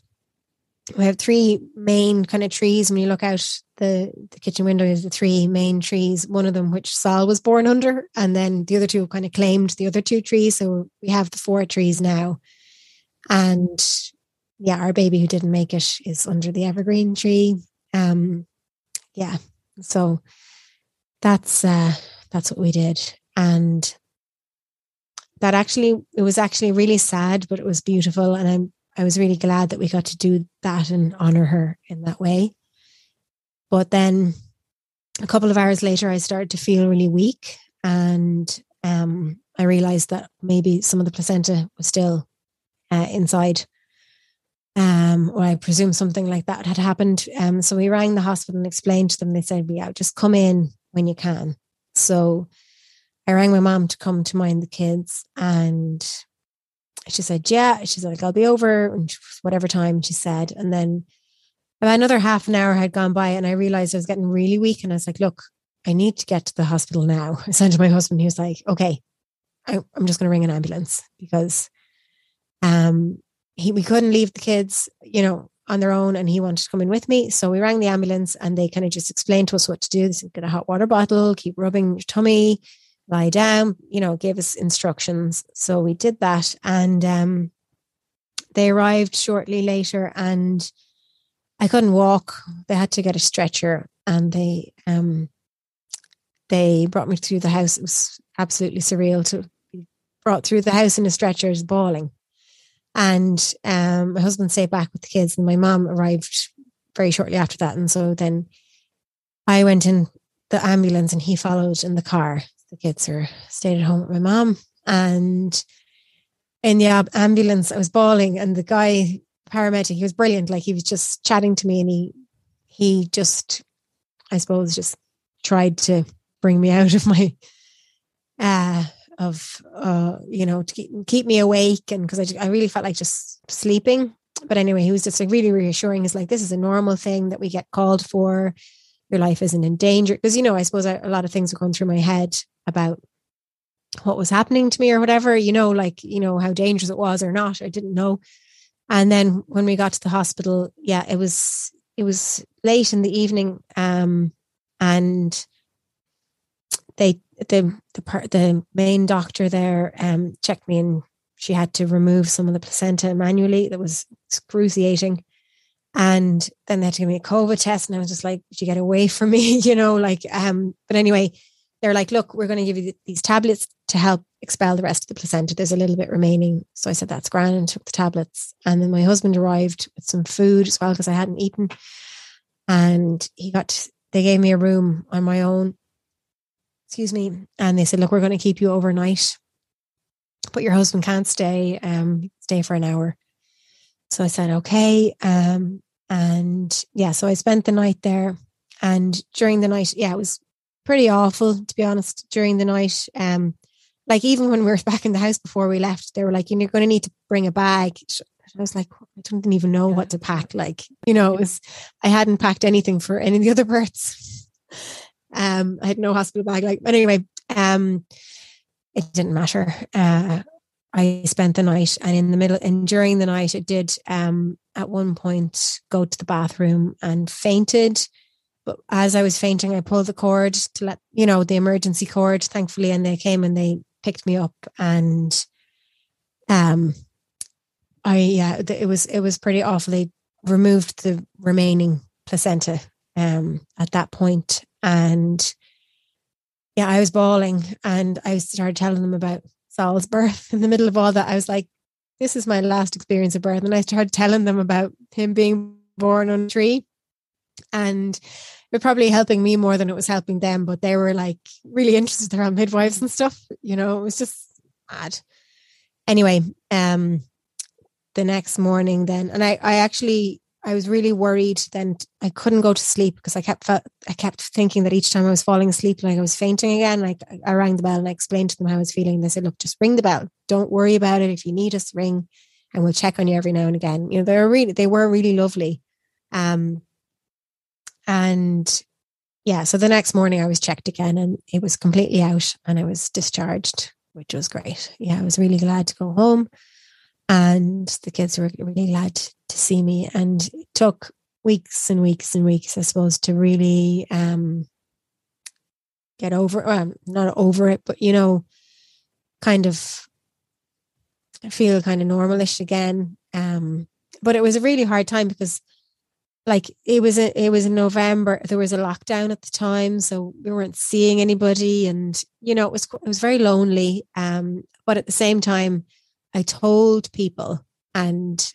we have three main kind of trees. When you look out the, the kitchen window, is the three main trees, one of them which Saul was born under, and then the other two kind of claimed the other two trees. So we have the four trees now. And yeah, our baby who didn't make it is under the evergreen tree. Um yeah. So that's uh that's what we did. And that actually it was actually really sad, but it was beautiful. And I'm I was really glad that we got to do that and honor her in that way. But then a couple of hours later, I started to feel really weak. And um, I realized that maybe some of the placenta was still uh, inside. Um, or I presume something like that had happened. Um, so we rang the hospital and explained to them. They said, "Yeah, just come in when you can." So I rang my mom to come to mind the kids, and she said, Yeah. She's like, I'll be over and whatever time she said. And then about another half an hour had gone by and I realized I was getting really weak. And I was like, Look, I need to get to the hospital now. I said to my husband, he was like, Okay, I, am just going to ring an ambulance because um, he, we couldn't leave the kids, you know, on their own and he wanted to come in with me. So we rang the ambulance and they kind of just explained to us what to do. Get a hot water bottle, keep rubbing your tummy, lie down, you know, gave us instructions. So we did that. And um, they arrived shortly later and I couldn't walk. They had to get a stretcher and they um, they brought me through the house. It was absolutely surreal to be brought through the house in a stretcher is bawling. And um, my husband stayed back with the kids and my mom arrived very shortly after that. And so then I went in the ambulance and he followed in the car the kids are stayed at home with my mom. And in the ambulance, I was bawling, and the guy, paramedic, he was brilliant. Like he was just chatting to me, and he he just, I suppose, just tried to bring me out of my uh of uh you know to keep, keep me awake and because I, I really felt like just sleeping but anyway he was just like really reassuring he's like this is a normal thing that we get called for your life isn't in danger because you know i suppose a lot of things were going through my head about what was happening to me or whatever, you know, like, you know, how dangerous it was or not. I didn't know. And then when we got to the hospital, yeah, it was it was late in the evening. Um and they the the part the main doctor there um checked me and she had to remove some of the placenta manually. That was excruciating. And then they had to give me a COVID test. And I was just like, "Did you get away from me? you know, like, um, but anyway, they're like, look, we're going to give you these tablets to help expel the rest of the placenta. There's a little bit remaining. So I said, that's grand and took the tablets. And then my husband arrived with some food as well because I hadn't eaten. And he got, they gave me a room on my own. Excuse me. And they said, look, we're going to keep you overnight, but your husband can't stay, um, stay for an hour. So I said, okay. Um, and yeah, so I spent the night there. And during the night, yeah, it was pretty awful to be honest during the night. Um, like even when we were back in the house before we left, they were like, "You're going to need to bring a bag." I was like, I didn't even know what to pack. Like, you know, it was I hadn't packed anything for any of the other births. Um, I had no hospital bag. Like, but anyway, um, it didn't matter. Uh, I spent the night, and in the middle and during the night, it did. Um, at one point, go to the bathroom and fainted but as I was fainting, I pulled the cord to let, you know, the emergency cord, thankfully, and they came and they picked me up and um I yeah, it was it was pretty awful. They removed the remaining placenta um at that point and yeah, I was bawling and I started telling them about Saul's birth in the middle of all that. I was like, this is my last experience of birth. And I started telling them about him being born on a tree. And it was probably helping me more than it was helping them, but they were like really interested around midwives and stuff. You know, it was just mad. Anyway, um, the next morning then, and I, I actually I was really worried. Then I couldn't go to sleep because I kept I kept thinking that each time I was falling asleep, like I was fainting again. Like I rang the bell and I explained to them how I was feeling. They said, "Look, just ring the bell. Don't worry about it. If you need us, ring, and we'll check on you every now and again." You know, they were really they were really lovely. Um, and yeah, so the next morning I was checked again, and it was completely out, and I was discharged, which was great. Yeah, I was really glad to go home and the kids were really glad to see me and it took weeks and weeks and weeks i suppose to really um get over well, not over it but you know kind of feel kind of normalish again. Um but it was a really hard time because like it was a, it was in november there was a lockdown at the time so we weren't seeing anybody and you know it was it was very lonely. Um but at the same time I told people and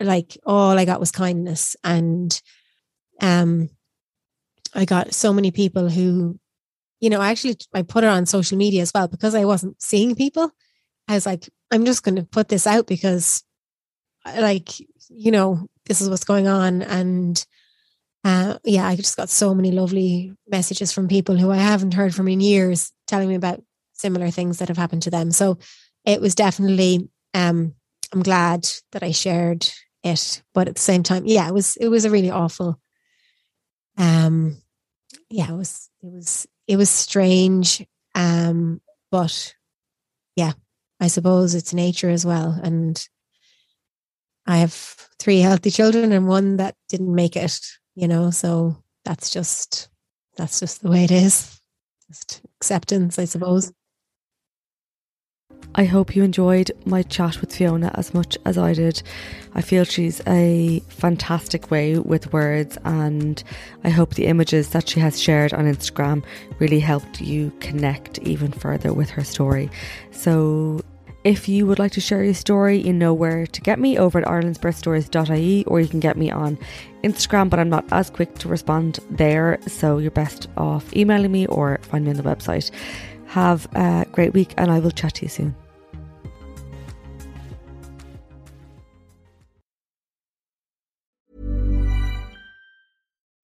like all I got was kindness. And um I got so many people who you know I actually I put it on social media as well because I wasn't seeing people. I was like I'm just going to put this out because like you know this is what's going on. And uh, yeah I just got so many lovely messages from people who I haven't heard from in years telling me about similar things that have happened to them. So it was definitely um I'm glad that I shared it, but at the same time, yeah, it was it was a really awful um yeah, it was it was it was strange. Um, but yeah, I suppose it's nature as well. And I have three healthy children and one that didn't make it, you know, so that's just that's just the way it is. Just acceptance, I suppose. I hope you enjoyed my chat with Fiona as much as I did. I feel she's a fantastic way with words, and I hope the images that she has shared on Instagram really helped you connect even further with her story. So, if you would like to share your story, you know where to get me over at irelandsbirthstories.ie or you can get me on Instagram, but I'm not as quick to respond there, so you're best off emailing me or find me on the website. Have a great week, and I will chat to you soon.